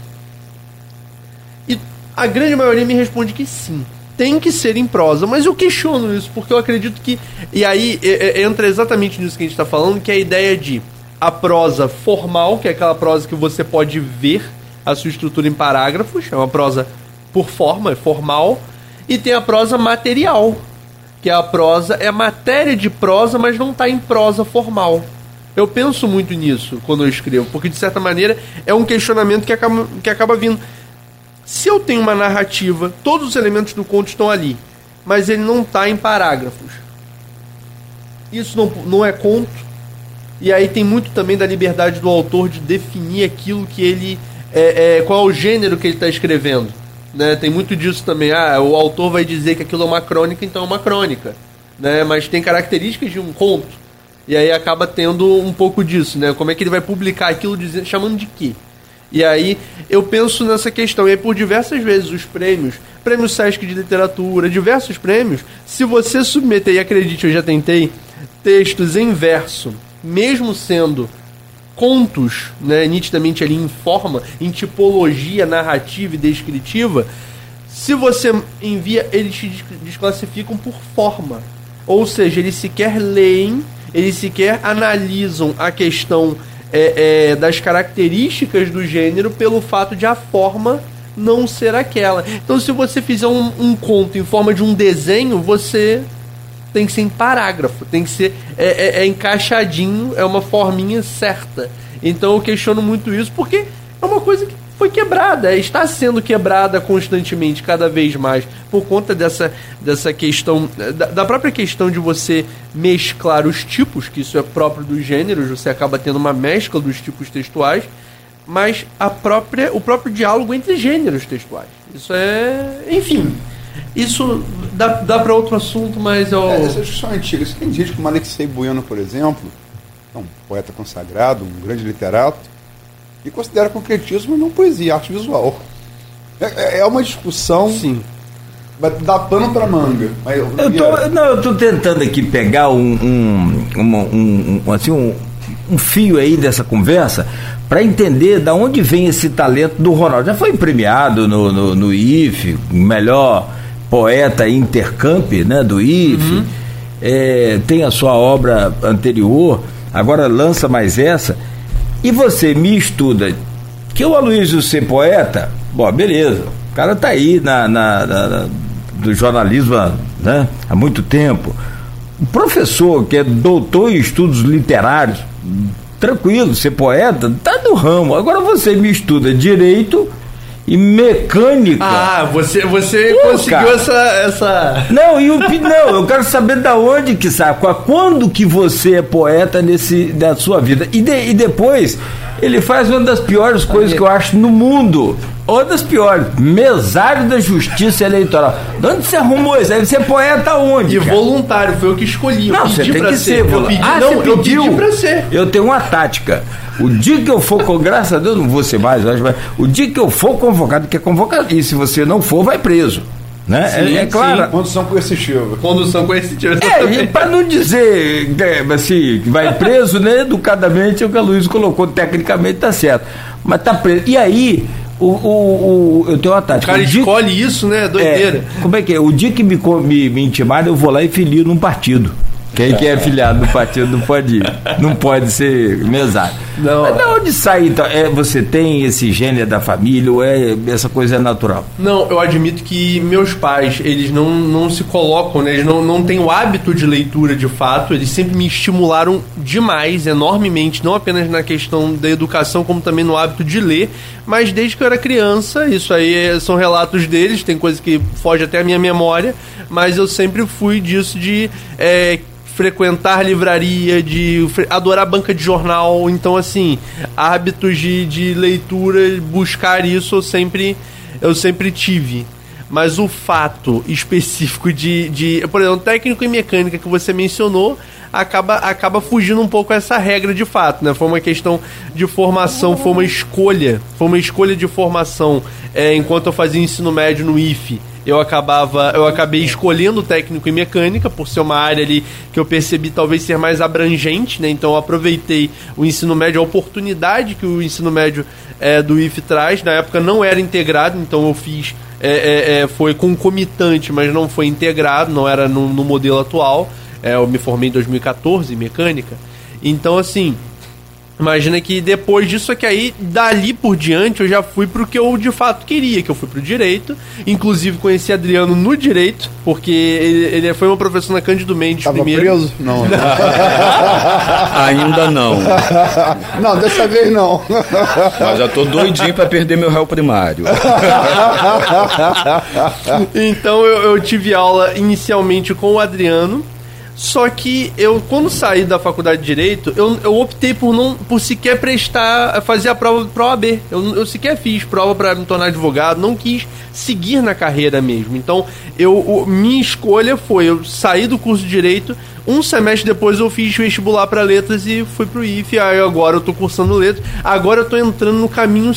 S6: A grande maioria me responde que sim. Tem que ser em prosa, mas eu questiono isso, porque eu acredito que. E aí é- é- entra exatamente nisso que a gente está falando, que é a ideia de a prosa formal, que é aquela prosa que você pode ver a sua estrutura em parágrafos, é uma prosa por forma, é formal, e tem a prosa material, que a prosa é matéria de prosa, mas não está em prosa formal. Eu penso muito nisso quando eu escrevo, porque de certa maneira é um questionamento que acaba, que acaba vindo. Se eu tenho uma narrativa, todos os elementos do conto estão ali, mas ele não está em parágrafos. Isso não, não é conto. E aí tem muito também da liberdade do autor de definir aquilo que ele. É, é, qual é o gênero que ele está escrevendo. Né? Tem muito disso também. Ah, o autor vai dizer que aquilo é uma crônica, então é uma crônica. Né? Mas tem características de um conto. E aí acaba tendo um pouco disso, né? Como é que ele vai publicar aquilo dizendo, chamando de quê? E aí eu penso nessa questão. E aí por diversas vezes os prêmios, prêmio Sesc de literatura, diversos prêmios, se você submeter, e acredite, eu já tentei, textos em verso, mesmo sendo contos, né, nitidamente ali em forma, em tipologia narrativa e descritiva, se você envia, eles te des- desclassificam por forma. Ou seja, eles sequer leem, eles sequer analisam a questão é, é, das características do gênero pelo fato de a forma não ser aquela. Então, se você fizer um, um conto em forma de um desenho, você tem que ser em parágrafo, tem que ser é, é- é encaixadinho, é uma forminha certa. Então eu questiono muito isso porque é uma coisa que foi quebrada, está sendo quebrada constantemente, cada vez mais, por conta dessa, dessa questão, da, da própria questão de você mesclar os tipos, que isso é próprio dos gêneros, você acaba tendo uma mescla dos tipos textuais, mas a própria, o próprio diálogo entre gêneros textuais. Isso é. Enfim. Isso dá, dá para outro assunto, mas eu.
S5: É, essa discussão é antiga. Isso tem gente como Alexei Bueno, por exemplo, é um poeta consagrado, um grande literato, e considera concretismo não poesia, arte visual. É, é uma discussão.
S6: Sim.
S5: Vai dar pano para manga. Mas,
S2: Eu tô, não, eu tô tentando aqui pegar um, um, uma- um- um- assim, um, um fio aí dessa conversa para entender da onde vem esse talento do Ronaldo. Já foi premiado no, no, no IFE, melhor poeta intercamp né, do IFE. É, tem a sua obra anterior, agora lança mais essa. E você me estuda que o Aloysio ser poeta, bom, beleza. O cara tá aí na, na- na- do jornalismo né, há muito tempo. O professor que é doutor em estudos literários, tranquilo, ser poeta, tá no ramo. Agora você me estuda direito e mecânica.
S6: Ah, você, você
S2: Pô,
S6: conseguiu
S2: cara.
S6: essa, essa.
S2: Não, e o não, eu quero saber da onde que sabe, qua- quando que você é poeta nesse da sua vida. E, de- e depois ele faz uma das piores coisas que eu acho no mundo. Uma das piores, mesário da Justiça Eleitoral. De onde você arrumou isso? Aí Você é poeta onde?
S6: E
S2: cara?
S6: voluntário, foi eu que escolhi. Eu
S2: Não,
S6: pedi
S2: você tem
S6: pra
S2: que ser.
S6: Eu
S2: volu-
S6: pedi,
S2: ah,
S6: não,
S2: você
S6: eu
S2: pediu?
S6: pedi pra ser.
S2: Eu tenho uma tática. O dia que eu for, com, graças a Deus, não vou ser mais, eu acho, mas o dia que eu for convocado, que é convocado, e se você não for, vai preso. Né?
S6: Sim,
S2: é, é claro.
S5: Condição coercitiva.
S6: Condução coercitiva.
S2: É, para não dizer é, assim, que vai preso, né? Educadamente, o que a Luiz colocou, tecnicamente tá certo. Mas tá preso. E aí, o, o, o- eu tenho uma
S6: O
S2: tática.
S6: cara
S2: O dia-
S6: escolhe isso, né?
S2: é,
S6: Doideira.
S2: como é que é? O dia que me, me, me intimarem, eu vou lá e filio num partido. Quem que é filiado no partido não pode ir. Não pode ser mesário.
S6: Não.
S2: Mas de onde sai, então? É, você tem esse gênero da família ou é, essa coisa é natural?
S6: Não, eu admito que meus pais, eles não, não se colocam, né? Eles não, não têm o hábito de leitura de fato. Eles sempre me estimularam demais, enormemente, não apenas na questão da educação, como também no hábito de ler. Mas desde que eu era criança, isso aí é- são relatos deles, tem coisa que foge até a minha memória, mas eu sempre fui disso de. é, frequentar livraria, de adorar banca de jornal. Então, assim, hábitos de, de leitura, buscar isso, eu sempre, eu sempre tive. Mas o fato específico de, de. Por exemplo, técnico e mecânica que você mencionou acaba, acaba fugindo um pouco essa regra de fato, né? Foi uma questão de formação, foi uma escolha. Foi uma escolha de formação é, enquanto eu fazia ensino médio no IFE eu acabava eu acabei escolhendo técnico em mecânica por ser uma área ali que eu percebi talvez ser mais abrangente né? Então eu aproveitei o ensino médio a oportunidade que o ensino médio é, do IF traz. Na época não era integrado então eu fiz é, é, foi concomitante mas não foi integrado não era no, no modelo atual. Eu me formei em 2014 em mecânica. Então assim Imagina que depois disso aqui aí, dali por diante, eu já fui pro que eu de fato queria, que eu fui pro direito. Inclusive conheci Adriano no direito, porque ele, ele foi meu professor na Cândido Mendes
S5: Tava
S6: primeiro.
S5: preso? Não.
S3: Ainda não.
S5: não, dessa vez não.
S3: Mas já tô doidinho pra perder meu réu primário.
S6: Então eu, eu tive aula inicialmente com o Adriano. Só que eu, quando saí da faculdade de Direito, eu, eu optei por não por sequer prestar, fazer a prova pro OAB. Eu, eu sequer fiz prova para me tornar advogado, não quis seguir na carreira mesmo. Então, eu, o- minha escolha foi eu sair do curso de Direito, um semestre depois eu fiz vestibular para letras e fui pro IFE. Aí agora eu tô cursando letras. Agora eu tô entrando no caminho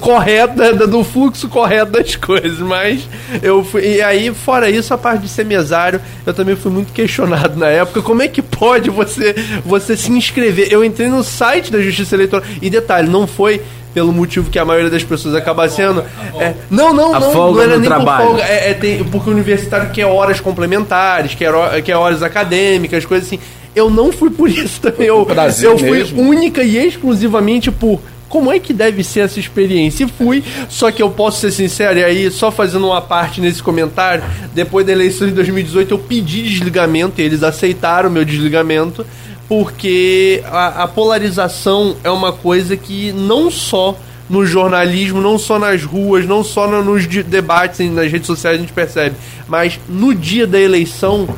S6: correto, da- do fluxo correto das coisas. Mas eu fui. E aí, fora isso, a parte de ser mesário, eu também fui muito questionado na época. Como é que pode você, você se inscrever? Eu entrei no site da Justiça Eleitoral. E detalhe, não foi. Pelo motivo que a maioria das pessoas acaba sendo. É, não, não,
S2: A
S6: não.
S2: folga
S6: não era nem por
S2: trabalho.
S6: folga. É, é, tem- porque o universitário quer horas complementares, quer, quer horas acadêmicas, coisas assim. Eu não fui por isso também. Eu, eu fui
S3: mesmo.
S6: única e exclusivamente por como é que deve ser essa experiência. E fui, só que eu posso ser sincero, e aí, só fazendo uma parte nesse comentário, depois da eleição de 2018, eu pedi desligamento e eles aceitaram o meu desligamento, porque a, a polarização é uma coisa que não só no jornalismo, não só nas ruas, não só no- nos de- debates nas redes sociais a gente percebe, mas no dia da eleição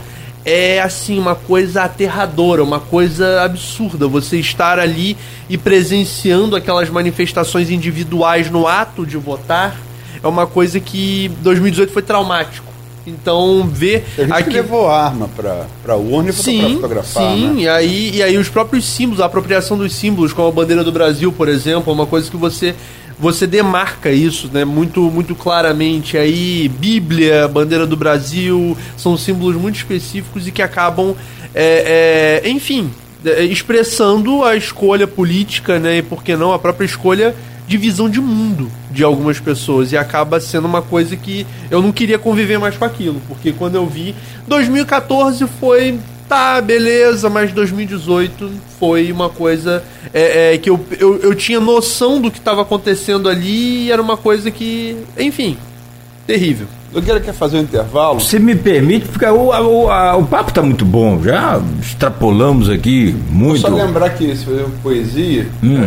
S6: é assim uma coisa aterradora, uma coisa absurda. Você estar ali e presenciando aquelas manifestações individuais no ato de votar é uma coisa que 2018 foi traumático. Então ver
S5: A gente
S6: aqui
S5: levou arma pra, pra urna e
S6: Sim,
S5: fotografar.
S6: sim,
S5: né?
S6: e, aí, e aí os próprios símbolos, a apropriação dos símbolos, como a bandeira do Brasil, por exemplo, é uma coisa que você você demarca isso, né, muito muito claramente. Aí Bíblia, bandeira do Brasil, são símbolos muito específicos e que acabam, é, é, enfim, é, expressando a escolha política, né, e por que não a própria escolha de visão de mundo de algumas pessoas e acaba sendo uma coisa que eu não queria conviver mais com aquilo, porque quando eu vi 2014 foi tá, beleza, mas 2018 foi uma coisa é, é, que eu, eu, eu tinha noção do que estava acontecendo ali e era uma coisa que, enfim, terrível.
S5: Nogueira quer fazer um intervalo?
S2: Se me permite, porque o, o, a- o papo está muito bom. Já extrapolamos aqui muito.
S5: Só lembrar que se fazer poesia,
S2: Hum.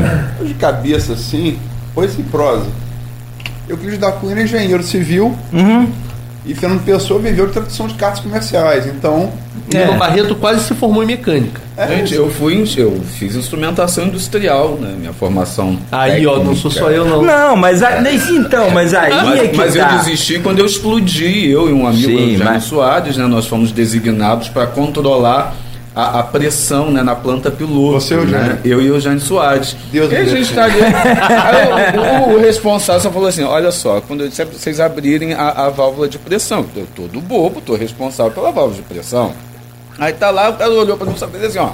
S5: de cabeça assim, poesia e prosa. Euclides da Cunha era engenheiro civil
S2: Uhum.
S5: e Fernando Pessoa viveu de tradução de cartas comerciais. Então,
S6: O Nilo Barreto quase se formou em mecânica.
S3: Gente, eu fui, eu fiz instrumentação industrial, né? Minha formação.
S6: Aí, ó, não sou só eu, não.
S2: Não, mas a- nem- então, mas aí é
S3: Mas,
S2: que
S3: mas
S2: tá.
S3: eu desisti quando eu explodi, eu e um amigo,
S2: Sim,
S3: Eugênio
S2: mas-
S3: Soares, né? Nós fomos designados para controlar a, a pressão né, na planta piloto.
S5: Você, Eugênio?
S3: né? Eu e Eugênio Soares.
S5: Deus
S3: e a gente
S5: defenda.
S3: tá ali. Aí, o, o responsável só falou assim: olha só, quando eu disser pra vocês abrirem a, a válvula de pressão, eu tô todo bobo, tô responsável pela válvula de pressão. Aí tá lá, o cara olhou para mim e assim, ó.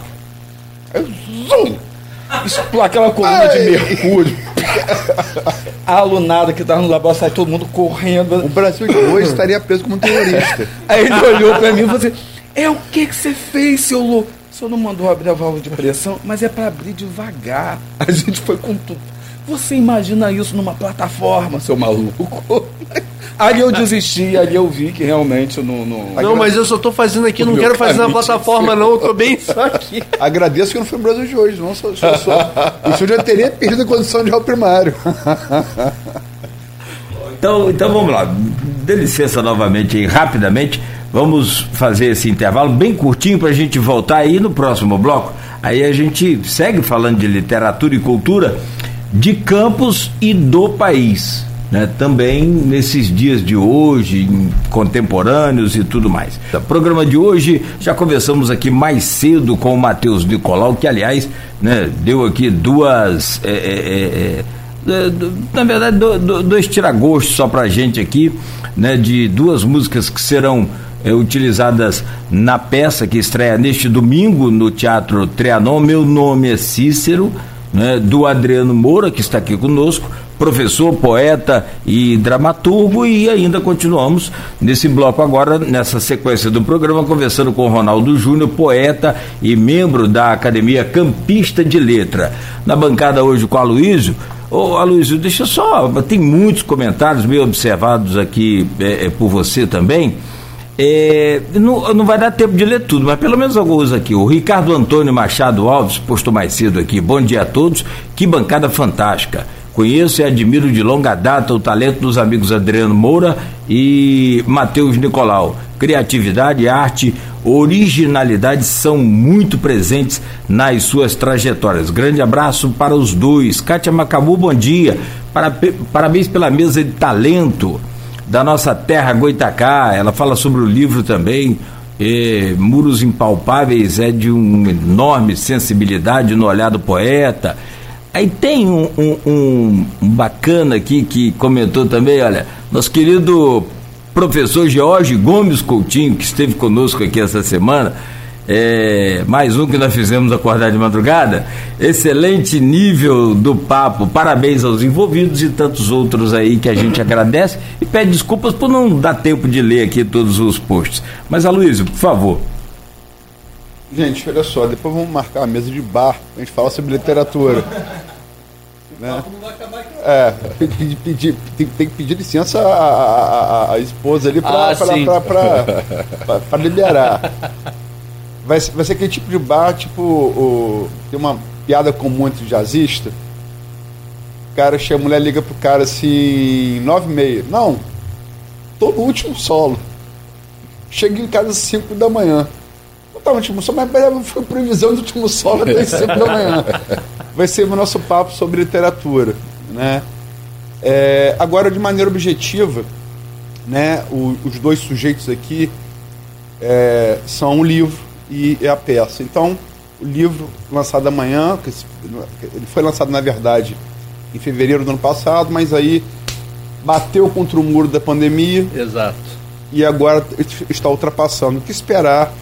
S3: Aí, zum! Aquela coluna de mercúrio. A alunada que tava no laboratório, sai todo mundo correndo.
S5: o Brasil de hoje estaria preso como um terrorista.
S3: Aí ele olhou pra mim e falou assim: É o que que você fez, seu louco? O senhor não mandou abrir a válvula de pressão, mas é pra abrir devagar. A gente foi com tudo. Você imagina isso numa plataforma, seu maluco? Ali eu desisti, ali eu vi que realmente eu não. não...
S6: Não, mas eu só tô fazendo aqui, não quero fazer na plataforma, não. Eu tô bem só aqui.
S5: Agradeço que não foi o Brasil de hoje, não sou, sou, sou. O senhor já teria perdido a condição de réu primário.
S2: Então, então vamos lá. Dê licença novamente aí, rapidamente. Vamos fazer esse intervalo bem curtinho para a gente voltar aí no próximo bloco. Aí a gente segue falando de literatura e cultura de Campos e do país. Né, também nesses dias de hoje, em contemporâneos e tudo mais. O programa de hoje, já conversamos aqui mais cedo com o Matheus Nicolau, que aliás né, deu aqui duas. é, é, é, é, do- na verdade, do- do- dois tiragostos só pra gente aqui, né, de duas músicas que serão é, utilizadas na peça que estreia neste domingo no Teatro Trianon. Meu nome é Cícero, né, do Adriano Moura, que está aqui conosco, professor, poeta e dramaturgo, e ainda continuamos nesse bloco agora, nessa sequência do programa, conversando com Ronaldo Júnior, poeta e membro da Academia Campista de Letra. Na bancada hoje com o Aloysio. Ô Aloysio, deixa só. Tem muitos comentários bem observados aqui é, é, por você também. É, não, não vai dar tempo de ler tudo, mas pelo menos alguns aqui. O Ricardo Antônio Machado Alves postou mais cedo aqui. Bom dia a todos. Que bancada fantástica. Conheço e admiro de longa data o talento dos amigos Adriano Moura e Matheus Nicolau. Criatividade, arte, originalidade são muito presentes nas suas trajetórias. Grande abraço para os dois. Kátia Macabu, bom dia. Parabéns pela mesa de talento da nossa terra Goitacá. Ela fala sobre o livro também. eh, Muros Impalpáveis é de uma enorme sensibilidade no olhar do poeta. Aí tem um- um- um bacana aqui que comentou também, olha, nosso querido professor Jorge Gomes Coutinho, que esteve conosco aqui essa semana, é, mais um que nós fizemos acordar de madrugada. Excelente nível do papo. Parabéns aos envolvidos e tantos outros aí que a gente agradece e pede desculpas por não dar tempo de ler aqui todos os posts. Mas, Aloysio, por favor.
S5: Gente, olha só, depois vamos marcar a mesa de bar pra gente falar sobre literatura. né? É, tem que pedir, pedir- tem, tem que pedir licença à, à- à- esposa ali pra,
S6: Ah,
S5: pra liberar. Vai, ser- vai ser aquele tipo de bar, tipo, o- tem uma piada comum entre jazzista. O cara chega, a mulher liga pro cara assim, nove e meia. Não, tô no último solo. Chego em casa às 5 da manhã. Não tá no último solo, mas foi previsão do último solo até 5 da manhã. Vai ser o nosso papo sobre literatura. Né? É, agora, de maneira objetiva, né, o- os dois sujeitos aqui é, são o livro e a peça. Então, o livro lançado amanhã, ele foi lançado, na verdade, em fevereiro do ano passado, mas aí bateu contra o muro da pandemia
S6: Exato.
S5: e agora está ultrapassando. O que esperar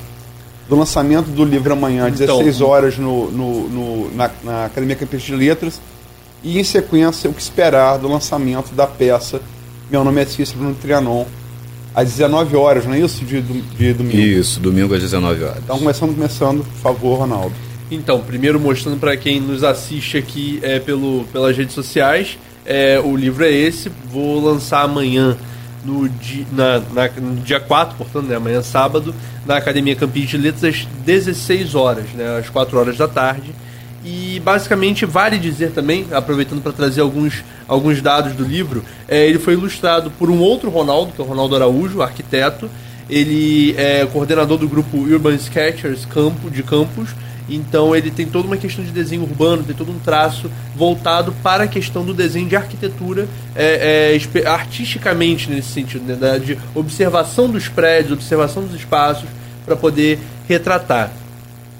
S5: do lançamento do livro amanhã, às
S6: Então,
S5: 16 horas, no, no- no- na, na Academia Campista de Letras, e em sequência, o que esperar do lançamento da peça Meu Nome é Cícero no Trianon, às 19 horas, não é isso? De, de domingo.
S3: Isso, domingo às 19 horas.
S5: Então, começando, começando, por favor, Ronaldo.
S6: Então, primeiro mostrando para quem nos assiste aqui é, pelo, pelas redes sociais, é, o livro é esse. Vou lançar amanhã, no, di, na, na- no dia 4, portanto, né, amanhã sábado, na Academia Campins de Letras, às 16 horas, né, às 4 horas da tarde. E basicamente vale dizer também, aproveitando para trazer alguns, alguns dados do livro, é, ele foi ilustrado por um outro Ronaldo, que é o Ronaldo Araújo, arquiteto. Ele é coordenador do grupo Urban Sketchers Campo, de Campos. Então ele tem toda uma questão de desenho urbano, tem todo um traço voltado para a questão do desenho de arquitetura é, é, artisticamente nesse sentido, né, de observação dos prédios, observação dos espaços, para poder retratar.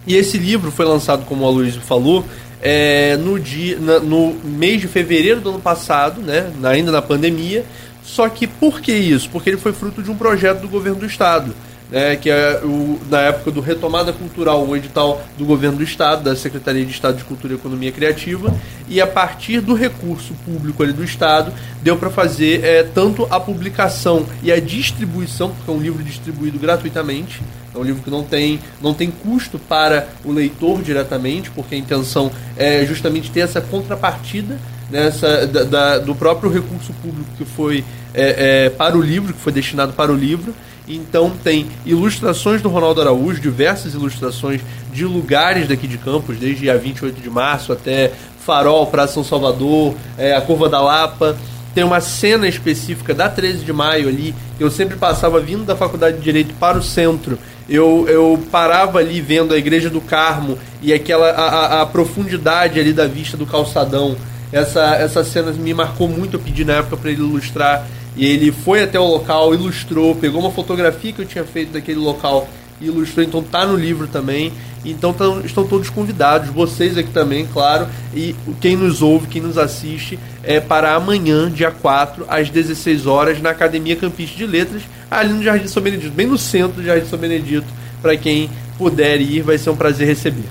S6: E esse livro foi lançado, como o Aloysio falou, é, no, dia, na, no mês de fevereiro do ano passado, né, ainda na pandemia. Só que por que isso? Porque ele foi fruto de um projeto do governo do estado. Né, que é o, na época do Retomada Cultural, um edital do governo do Estado, da Secretaria de Estado de Cultura e Economia Criativa, e a partir do recurso público ali do Estado, deu para fazer é, tanto a publicação e a distribuição, porque é um livro distribuído gratuitamente, é um livro que não tem, não tem custo para o leitor diretamente, porque a intenção é justamente ter essa contrapartida nessa, da, da, do próprio recurso público que foi é, é, para o livro, que foi destinado para o livro. Então tem ilustrações do Ronaldo Araújo, diversas ilustrações de lugares daqui de Campos, desde a 28 de março até Farol, Praça São Salvador, é, a Curva da Lapa. Tem uma cena específica da 13 de maio ali, eu sempre passava vindo da Faculdade de Direito para o centro eu, eu parava ali vendo a Igreja do Carmo e aquela a, a, a profundidade ali da vista do calçadão. Essa, essa cena me marcou muito, eu pedi na época para ele ilustrar. E ele foi até o local, ilustrou, pegou uma fotografia que eu tinha feito daquele local e ilustrou, então tá no livro também. Então tão, estão todos convidados, vocês aqui também, claro, e quem nos ouve, quem nos assiste, é para amanhã, dia 4, às 16 horas, na Academia Campista de Letras, ali no Jardim São Benedito, bem no centro do Jardim São Benedito. Para quem puder ir, vai ser um prazer receber.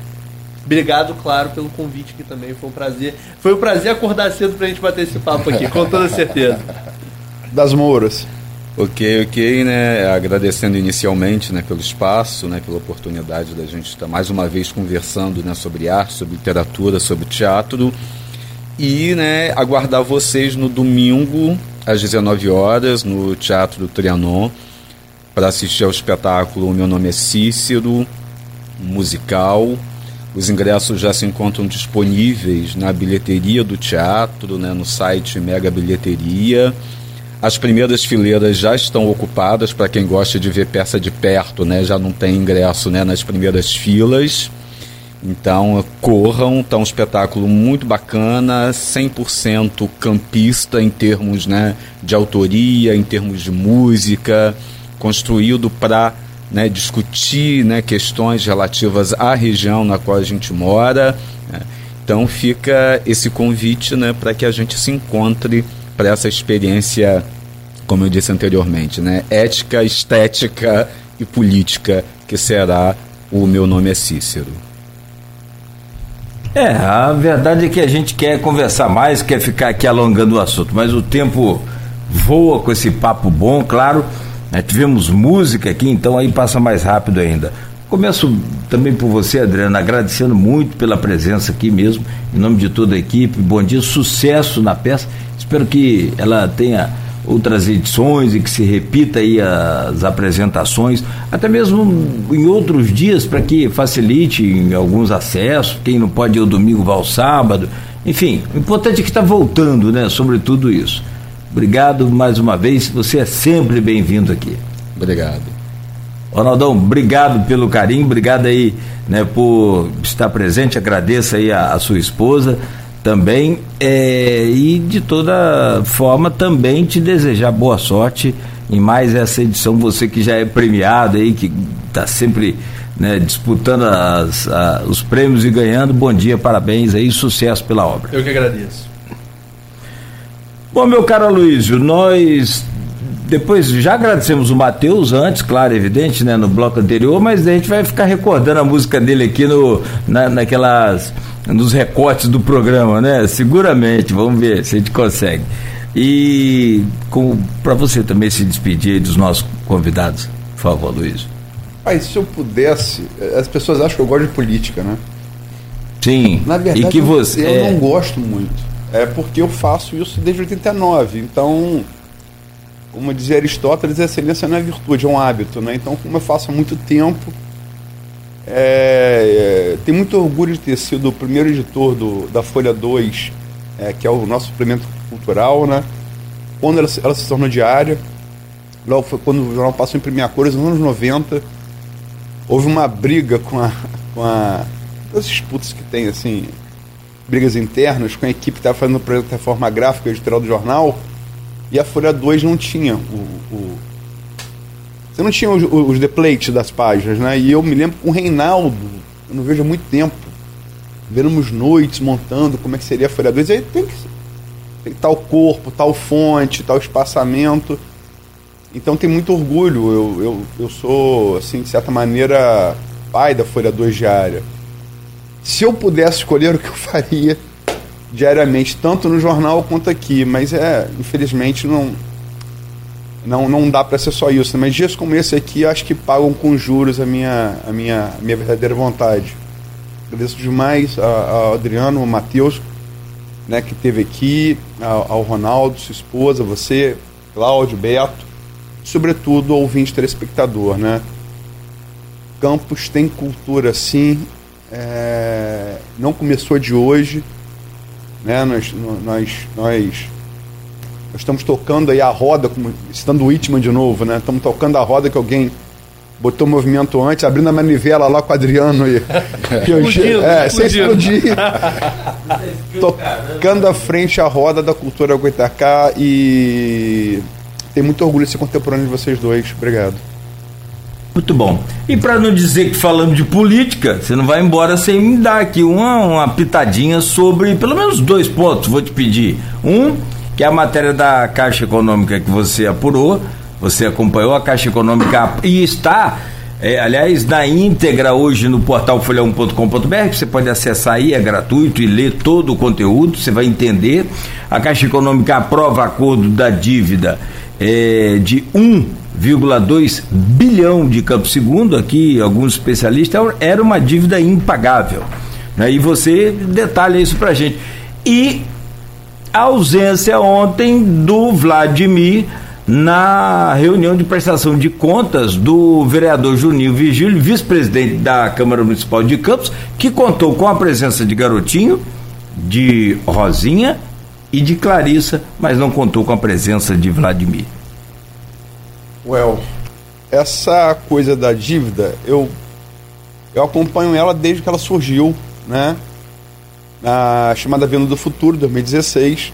S6: Obrigado, claro, pelo convite aqui também. Foi um prazer. Foi um prazer acordar cedo para a gente bater esse papo aqui, com toda certeza.
S5: Das Mouras.
S3: Ok, ok, né? Agradecendo inicialmente né, pelo espaço, né, pela oportunidade da gente estar mais uma vez conversando né, sobre arte, sobre literatura, sobre teatro. E né, aguardar vocês no domingo, às 19 horas no Teatro Trianon para assistir ao espetáculo Meu Nome é Cícero, musical. Os ingressos já se encontram disponíveis na bilheteria do teatro, né, no site Mega Bilheteria. As primeiras fileiras já estão ocupadas para quem gosta de ver peça de perto, né, já não tem ingresso né, nas primeiras filas. Então, corram, está um espetáculo muito bacana, 100% campista em termos né, de autoria, em termos de música, construído para né, discutir né, questões relativas à região na qual a gente mora. Né. Então, fica esse convite né, para que a gente se encontre para essa experiência, como eu disse anteriormente, né, ética, estética e política, que será o Meu Nome é Cícero.
S2: É, a verdade é que a gente quer conversar mais, quer ficar aqui alongando o assunto, mas o tempo voa com esse papo bom, claro. Né? Tivemos música aqui, então aí passa mais rápido ainda. Começo também por você, Adriana, agradecendo muito pela presença aqui mesmo, em nome de toda a equipe. Bom dia, sucesso na peça. Espero que ela tenha outras edições e que se repita aí as apresentações, até mesmo em outros dias para que facilite alguns acessos, quem não pode ir ao domingo vá ao sábado, enfim, o importante é que está voltando, né, sobre tudo isso. Obrigado mais uma vez, você é sempre bem-vindo aqui.
S3: Obrigado.
S2: Ronaldão, obrigado pelo carinho, obrigado aí, né, por estar presente, agradeço aí a, a sua esposa, também é, e de toda forma também te desejar boa sorte em mais essa edição você que já é premiado aí que está sempre né, disputando as, a, os prêmios e ganhando. Bom dia parabéns aí sucesso pela obra.
S6: Eu que agradeço.
S2: Bom meu caro Luísio nós depois já agradecemos o Matheus antes, claro, evidente, né, no bloco anterior, mas a gente vai ficar recordando a música dele aqui no, na, naquelas nos recortes do programa, né? Seguramente, vamos ver se a gente consegue. E para você também se despedir dos nossos convidados, por favor, Luiz.
S5: Pai, se eu pudesse, as pessoas acham que eu gosto de política, né?
S2: Sim.
S5: Na verdade,
S2: e que você,
S5: eu, eu é... não gosto muito. É porque eu faço isso desde 89. Então, como dizia Aristóteles, a excelência não é virtude, é um hábito, né? Então, como eu faço há muito tempo, é, é, tenho muito orgulho de ter sido o primeiro editor do, da Folha 2, é, que é o nosso suplemento cultural, né? Quando ela, ela se tornou diária, logo foi quando o jornal passou a imprimir a cores, nos anos 90, houve uma briga com a. Com a as disputas que tem, assim, brigas internas com a equipe que estava fazendo o projeto de reforma gráfica editorial do jornal, e a Folha 2 não tinha o, o você não tinha os, os deplates das páginas, né? E eu me lembro com o Reinaldo, eu não vejo há muito tempo, vemos noites montando como é que seria a Folha 2, aí tem que tem tal corpo, tal fonte, tal espaçamento. Então tem muito orgulho. Eu, eu, eu sou, assim, de certa maneira, pai da Folha 2 diária. Se eu pudesse escolher o que eu faria diariamente, tanto no jornal quanto aqui, mas é, infelizmente, não, não, não dá para ser só isso. Né? Mas dias como esse aqui, acho que pagam com juros a minha, a minha, a minha verdadeira vontade. Agradeço demais ao Adriano, ao Matheus, né, que esteve aqui, ao, ao Ronaldo, sua esposa, você, Cláudio, Beto, sobretudo ao ouvinte telespectador. Né? Campos tem cultura sim, é, não começou de hoje. Né? Nós, nós, nós nós estamos tocando aí a roda, como, citando o Whitman de novo, né? Estamos tocando a roda que alguém botou o movimento antes, abrindo a manivela lá com o Adriano e, e eu, é, sem explodir. tocando à frente a roda da cultura Goitacá e tenho muito orgulho de ser contemporâneo de vocês dois. Obrigado.
S2: Muito bom. E para não dizer que falamos de política, você não vai embora sem me dar aqui uma, uma pitadinha sobre pelo menos dois pontos, vou te pedir. Um, que é a matéria da Caixa Econômica que você apurou, você acompanhou a Caixa Econômica e está, é, aliás, na íntegra hoje no portal folhão.com.br, você pode acessar aí, é gratuito e ler todo o conteúdo, você vai entender. A Caixa Econômica aprova acordo da dívida é, de 1,2 bilhão de Campo Segundo, aqui alguns especialistas, era uma dívida impagável. Né? E você detalha isso para gente. E a ausência ontem do Vladimir na reunião de prestação de contas do vereador Juninho Vigílio, vice-presidente da Câmara Municipal de Campos, que contou com a presença de Garotinho, de Rosinha e de Clarissa, mas não contou com a presença de Vladimir.
S5: Well, essa coisa da dívida, eu eu acompanho ela desde que ela surgiu, né? na chamada Venda do Futuro, 2016.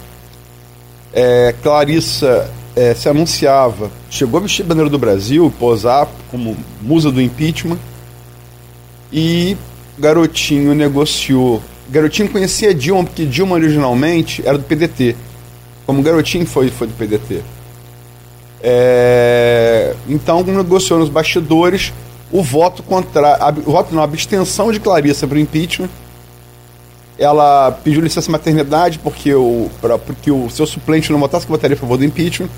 S5: É, Clarissa é, se anunciava, chegou a vestir a bandeira do Brasil, posar como musa do impeachment, e Garotinho negociou. Garotinho conhecia Dilma, porque Dilma originalmente era do PDT, como Garotinho foi, foi do PDT. É, então negociou nos bastidores o voto contra a, o voto não, a abstenção de Clarissa para o impeachment ela pediu licença maternidade porque o, pra, porque o seu suplente não votasse que votaria a favor do impeachment.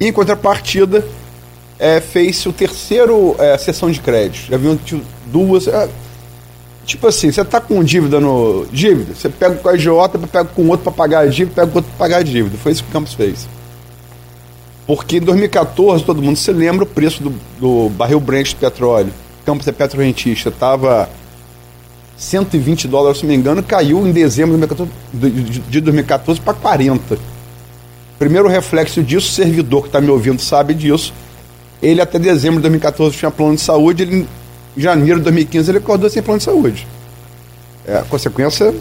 S5: E, em contrapartida, é, fez o terceiro é, sessão de crédito. Já viu duas. É, tipo assim, você tá com dívida no. dívida, você pega com a agiota, pega com outro para pagar a dívida, pega com outro para pagar a dívida. Foi isso que o Campos fez. Porque em 2014, todo mundo se lembra, o preço do, do barril Brent de petróleo. Campos é petrorentista, estava 120 dólares, se não me engano, caiu em dezembro de 2014 para 40. Primeiro reflexo disso, o servidor que está me ouvindo sabe disso. Ele até dezembro de 2014 tinha plano de saúde, ele, em janeiro de 2015 ele acordou sem plano de saúde. É a consequência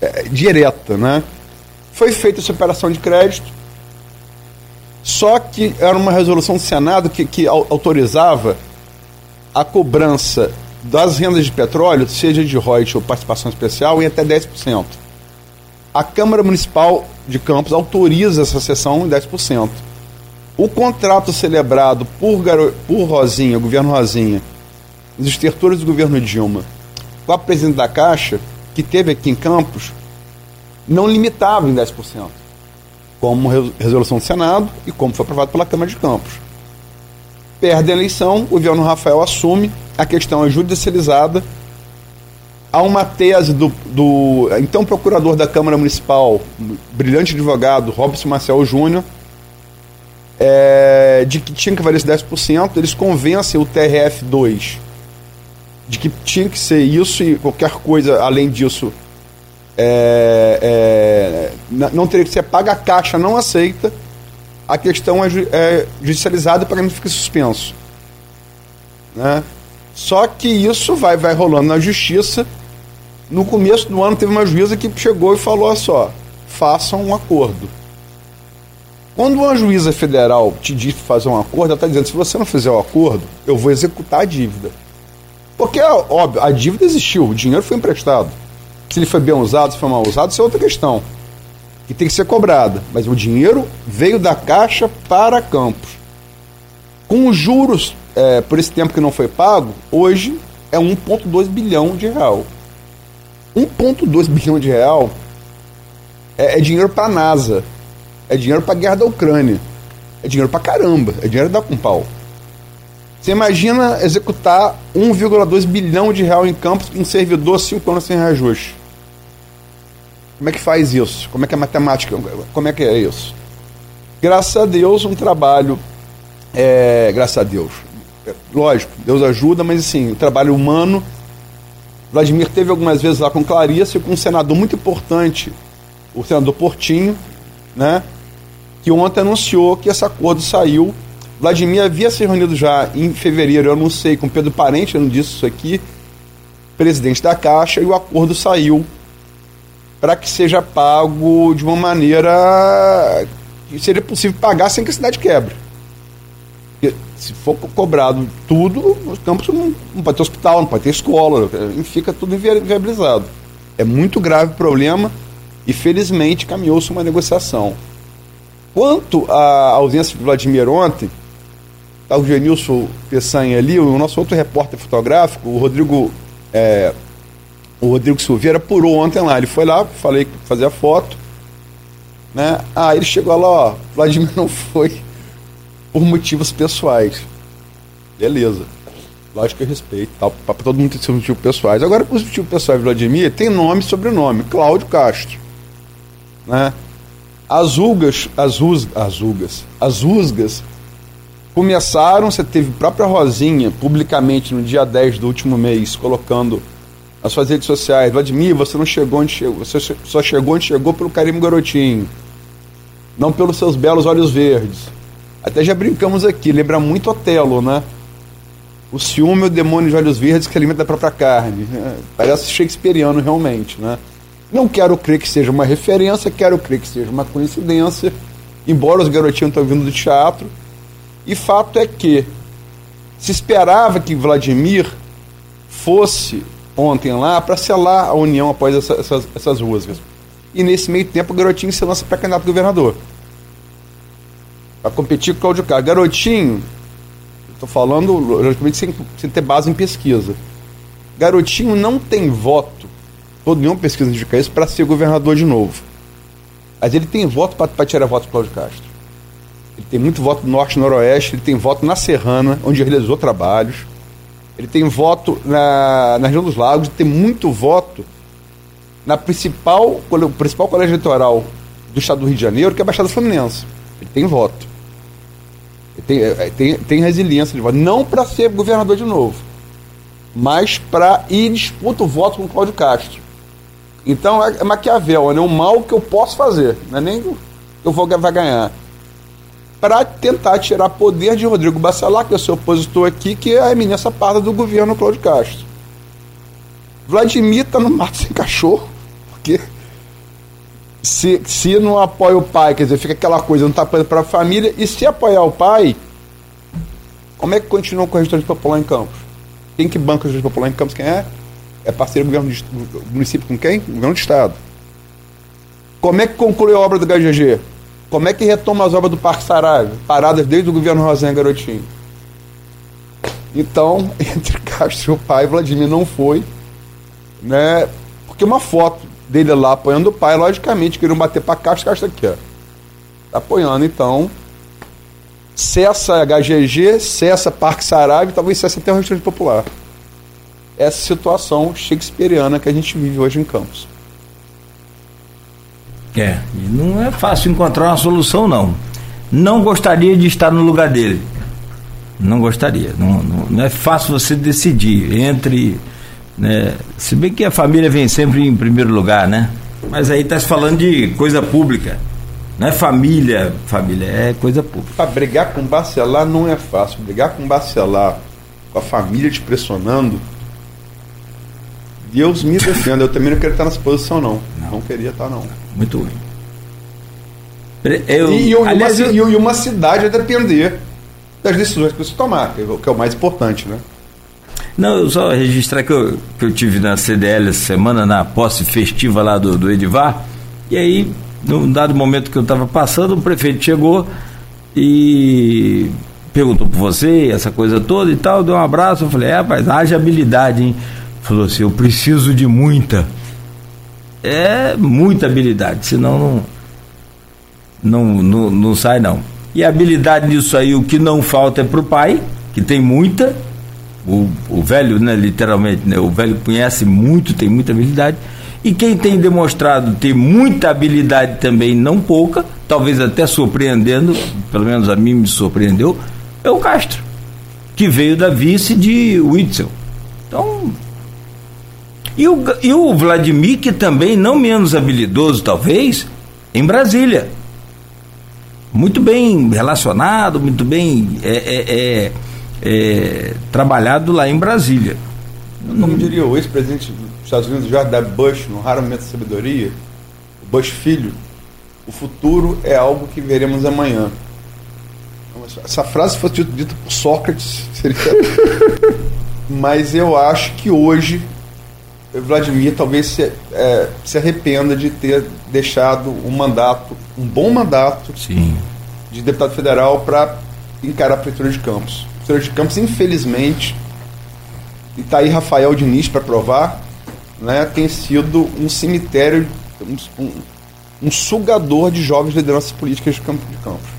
S5: é, direta, né? Foi feita essa operação de crédito, só que era uma resolução do Senado que, que autorizava a cobrança das rendas de petróleo, seja de royalties ou participação especial, em até 10%. A Câmara Municipal de Campos autoriza essa sessão em 10%. O contrato celebrado por, Garo... por Rosinha, governo Rosinha, os estertores do governo Dilma, com a presidente da Caixa, que teve aqui em Campos, não limitava em 10%, como resolução do Senado e como foi aprovado pela Câmara de Campos. Perde a eleição, o governo Rafael assume a questão é judicializada. Há uma tese do, do então procurador da Câmara Municipal, brilhante advogado, Robson Marcel Júnior, é, de que tinha que valer esse 10%. Eles convencem o TRF2 de que tinha que ser isso e qualquer coisa além disso é, é, não teria que ser paga, a Caixa não aceita, a questão é, é judicializada para não fique suspenso. Né? Só que isso vai, vai rolando na justiça. No começo do ano teve uma juíza que chegou e falou só, façam um acordo. Quando uma juíza federal te diz fazer um acordo, ela está dizendo, se você não fizer o acordo, eu vou executar a dívida. Porque, óbvio, a dívida existiu, o dinheiro foi emprestado. Se ele foi bem usado, se foi mal usado, isso é outra questão. Que tem que ser cobrada. Mas o dinheiro veio da Caixa para Campos. Com os juros é, por esse tempo que não foi pago, hoje é 1,2 bilhão de real. 1,2 bilhão de real é, é dinheiro para a NASA, é dinheiro para a guerra da Ucrânia, é dinheiro para caramba, é dinheiro da com pau. Você imagina executar 1,2 bilhão de real em campos em servidor 5 anos sem reajuste. Como é que faz isso? Como é que é a matemática? Como é que é isso? Graças a Deus, um trabalho. É, graças a Deus. Lógico, Deus ajuda, mas assim, o trabalho humano. Vladimir teve algumas vezes lá com Clarice, com um senador muito importante, o senador Portinho, né? Que ontem anunciou que esse acordo saiu Vladimir havia se reunido já em fevereiro, eu não sei, com Pedro Parente, eu não disse isso aqui, presidente da Caixa, e o acordo saiu para que seja pago de uma maneira que seria possível pagar sem que a cidade quebre. Porque se for cobrado tudo, os campos não, não pode ter hospital, não pode ter escola, fica tudo inviabilizado. É muito grave o problema e felizmente caminhou-se uma negociação. Quanto à ausência de Vladimir ontem, Está o Genilson Peçanha ali, o nosso outro repórter fotográfico, o Rodrigo. É, o Rodrigo Silveira apurou ontem lá. Ele foi lá, falei que fazia foto. Né? Ah, ele chegou lá, ó. Vladimir não foi por motivos pessoais. Beleza. Lógico que eu respeito, tal, para todo mundo ter seus motivos pessoais. Agora, os motivos pessoais de Vladimir tem nome e sobrenome, Cláudio Castro. Né? As ulgas, as, us, as as usgas começaram, você teve própria Rosinha, publicamente no dia 10 do último mês, colocando nas suas redes sociais, Vladimir, você não chegou onde chegou, você só chegou onde chegou pelo carinho garotinho, não pelos seus belos olhos verdes. Até já brincamos aqui, lembra muito Otelo, né? O ciúme é o demônio de olhos verdes que alimenta a própria carne. É, parece shakespeariano realmente, né? Não quero crer que seja uma referência, quero crer que seja uma coincidência, embora os garotinhos estão vindo do teatro, e fato é que se esperava que Vladimir fosse ontem lá para selar a união após essa, essas, essas rusgas. E nesse meio tempo o Garotinho se lança para candidato governador. Para competir com o Cláudio Castro. Garotinho, estou falando logicamente sem, sem ter base em pesquisa. Garotinho não tem voto, todo nenhuma pesquisa indica isso, para ser governador de novo. Mas ele tem voto para tirar voto do Cláudio Castro. Ele tem muito voto no norte e noroeste, ele tem voto na Serrana, onde realizou trabalhos. Ele tem voto na, na região dos lagos, tem muito voto na principal, o principal colégio eleitoral do estado do Rio de Janeiro, que é a Baixada Fluminense. Ele tem voto. Ele tem, é, tem, tem resiliência de voto. Não para ser governador de novo, mas para ir disputa o voto com o Cláudio Castro. Então é, é Maquiavel, é né? o mal que eu posso fazer, não é nem eu vou vai ganhar para tentar tirar poder de Rodrigo Bacelar, que é o seu opositor aqui, que é a eminência parda do governo Cláudio Castro. Vladimir está no mato sem cachorro, porque se, se não apoia o pai, quer dizer, fica aquela coisa, não está apoiando para a família, e se apoiar o pai, como é que continua com o restante popular em Campos? Quem que banca o restante popular em Campos? Quem é? É parceiro do governo do município com quem? Governo do Estado. Como é que conclui a obra do HGG? Como é que retoma as obras do Parque Saraiva? Paradas desde o governo Rosinha Garotinho. Então, entre Castro e pai, Vladimir não foi, né? Porque uma foto dele lá apoiando o pai, logicamente, queriam bater para Castro, Castro aqui, ó. Tá apoiando, então. Cessa HGG, cessa Parque Saraiva e talvez cessa até o restaurante popular. Essa situação shakespeariana que a gente vive hoje em Campos.
S2: É, não é fácil encontrar uma solução, não. Não gostaria de estar no lugar dele. Não gostaria. Não, não, não é fácil você decidir entre. Né, se bem que a família vem sempre em primeiro lugar, né? Mas aí está se falando de coisa pública. Não é família, família, é coisa pública.
S5: Para brigar com Bacelar não é fácil. Brigar com Bacelar, com a família te pressionando, Deus me defenda. Eu também não queria estar nessa posição, não. Não, não queria estar, não.
S2: Muito ruim.
S5: Eu, e, aliás, uma, eu... e uma cidade a depender das decisões que você tomar, que é o mais importante, né?
S2: Não, eu só registrar que eu, que eu tive na CDL essa semana, na posse festiva lá do, do Edivar, e aí, num dado momento que eu estava passando, o prefeito chegou e perguntou por você, essa coisa toda e tal, deu um abraço, eu falei, é, rapaz, haja habilidade, hein? Falou assim, eu preciso de muita. É muita habilidade, senão não, não, não, não sai não. E a habilidade nisso aí, o que não falta é para o pai, que tem muita, o, o velho, né, literalmente, né, o velho conhece muito, tem muita habilidade, e quem tem demonstrado ter muita habilidade também, não pouca, talvez até surpreendendo, pelo menos a mim me surpreendeu, é o Castro, que veio da vice de Witzel. Então. E o, e o Vladimir, que também, não menos habilidoso, talvez, em Brasília muito bem relacionado, muito bem é, é, é, é trabalhado lá em Brasília.
S5: Como diria o ex-presidente dos Estados Unidos, George W. Bush, no raro momento de sabedoria, o Bush filho, o futuro é algo que veremos amanhã. Essa frase fosse dita por Sócrates, seria... mas eu acho que hoje Vladimir talvez se, é, se arrependa de ter deixado um mandato, um bom mandato
S2: Sim.
S5: de deputado federal para encarar a Prefeitura de Campos. A Prefeitura de Campos, infelizmente, e está aí Rafael Diniz para provar, né, tem sido um cemitério, um, um sugador de jovens lideranças políticas de Campos de Campos.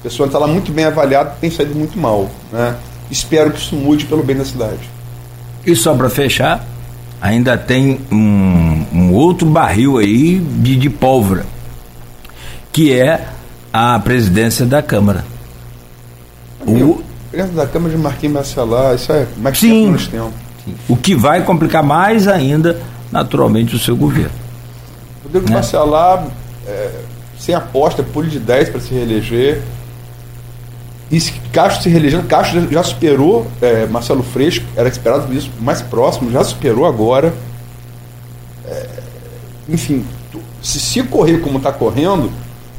S5: A pessoa está lá muito bem avaliada tem saído muito mal. Né? Espero que isso mude pelo bem da cidade.
S2: E só para fechar, ainda tem um, um outro barril aí de, de pólvora, que é a presidência da Câmara.
S5: O presidente da Câmara de Marquinhos Bacelar, isso é mais Sim. tempo tempo.
S2: O que vai complicar mais ainda, naturalmente, o seu governo.
S5: Rodrigo né? Bacelar, é, sem aposta, pule de 10 para se reeleger. E se Castro se reelegendo, Castro já superou é, Marcelo Freixo, era esperado isso mais próximo, já superou agora. É, enfim, se, se correr como está correndo,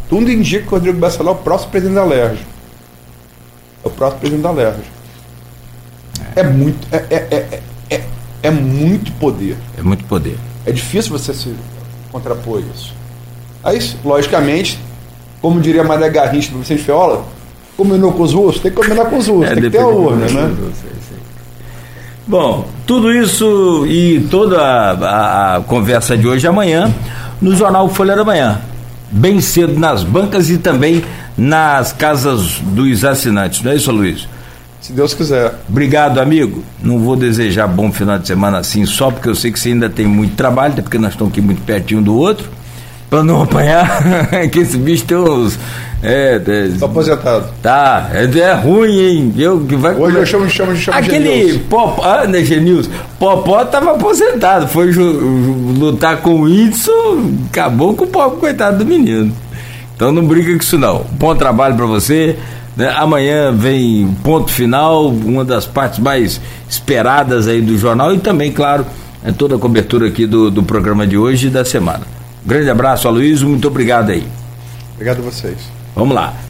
S5: tudo indica que o Rodrigo Bacelar é o próximo presidente da LERJ. É o próximo presidente da LERJ. É, é muito, é, é, é, é, é muito poder.
S2: É muito poder.
S5: É difícil você se contrapor isso. Aí, logicamente, como diria Maria Garrincha do Vicente Feola, combinou com os russos, tem que combinar com os russos, é, tem que ter a urna, né?
S2: Bom, tudo isso e toda a, a, conversa de hoje amanhã no jornal Folha da Manhã, bem cedo nas bancas e também nas casas dos assinantes, não é isso, Luiz?
S5: Se Deus quiser.
S2: Obrigado, amigo. Não vou desejar bom final de semana assim só porque eu sei que você ainda tem muito trabalho, até porque nós estamos aqui muito pertinho do outro para não apanhar, que esse bicho tem uns. É,
S5: é, aposentado.
S2: Tá, é, é ruim, hein? Eu, que vai,
S5: Hoje eu chamo, chamo, chamo
S2: Aquele Popó, ah, né, Genilson? Popó tava aposentado, foi lutar com o Whitson, acabou com o pobre coitado do menino. Então não briga com isso não. Bom trabalho para você. Né? Amanhã vem ponto final, uma das partes mais esperadas aí do jornal e também, claro, é toda a cobertura aqui do, do programa de hoje e da semana. Grande abraço, Aloysio, muito obrigado aí.
S5: Obrigado a vocês.
S2: Vamos lá.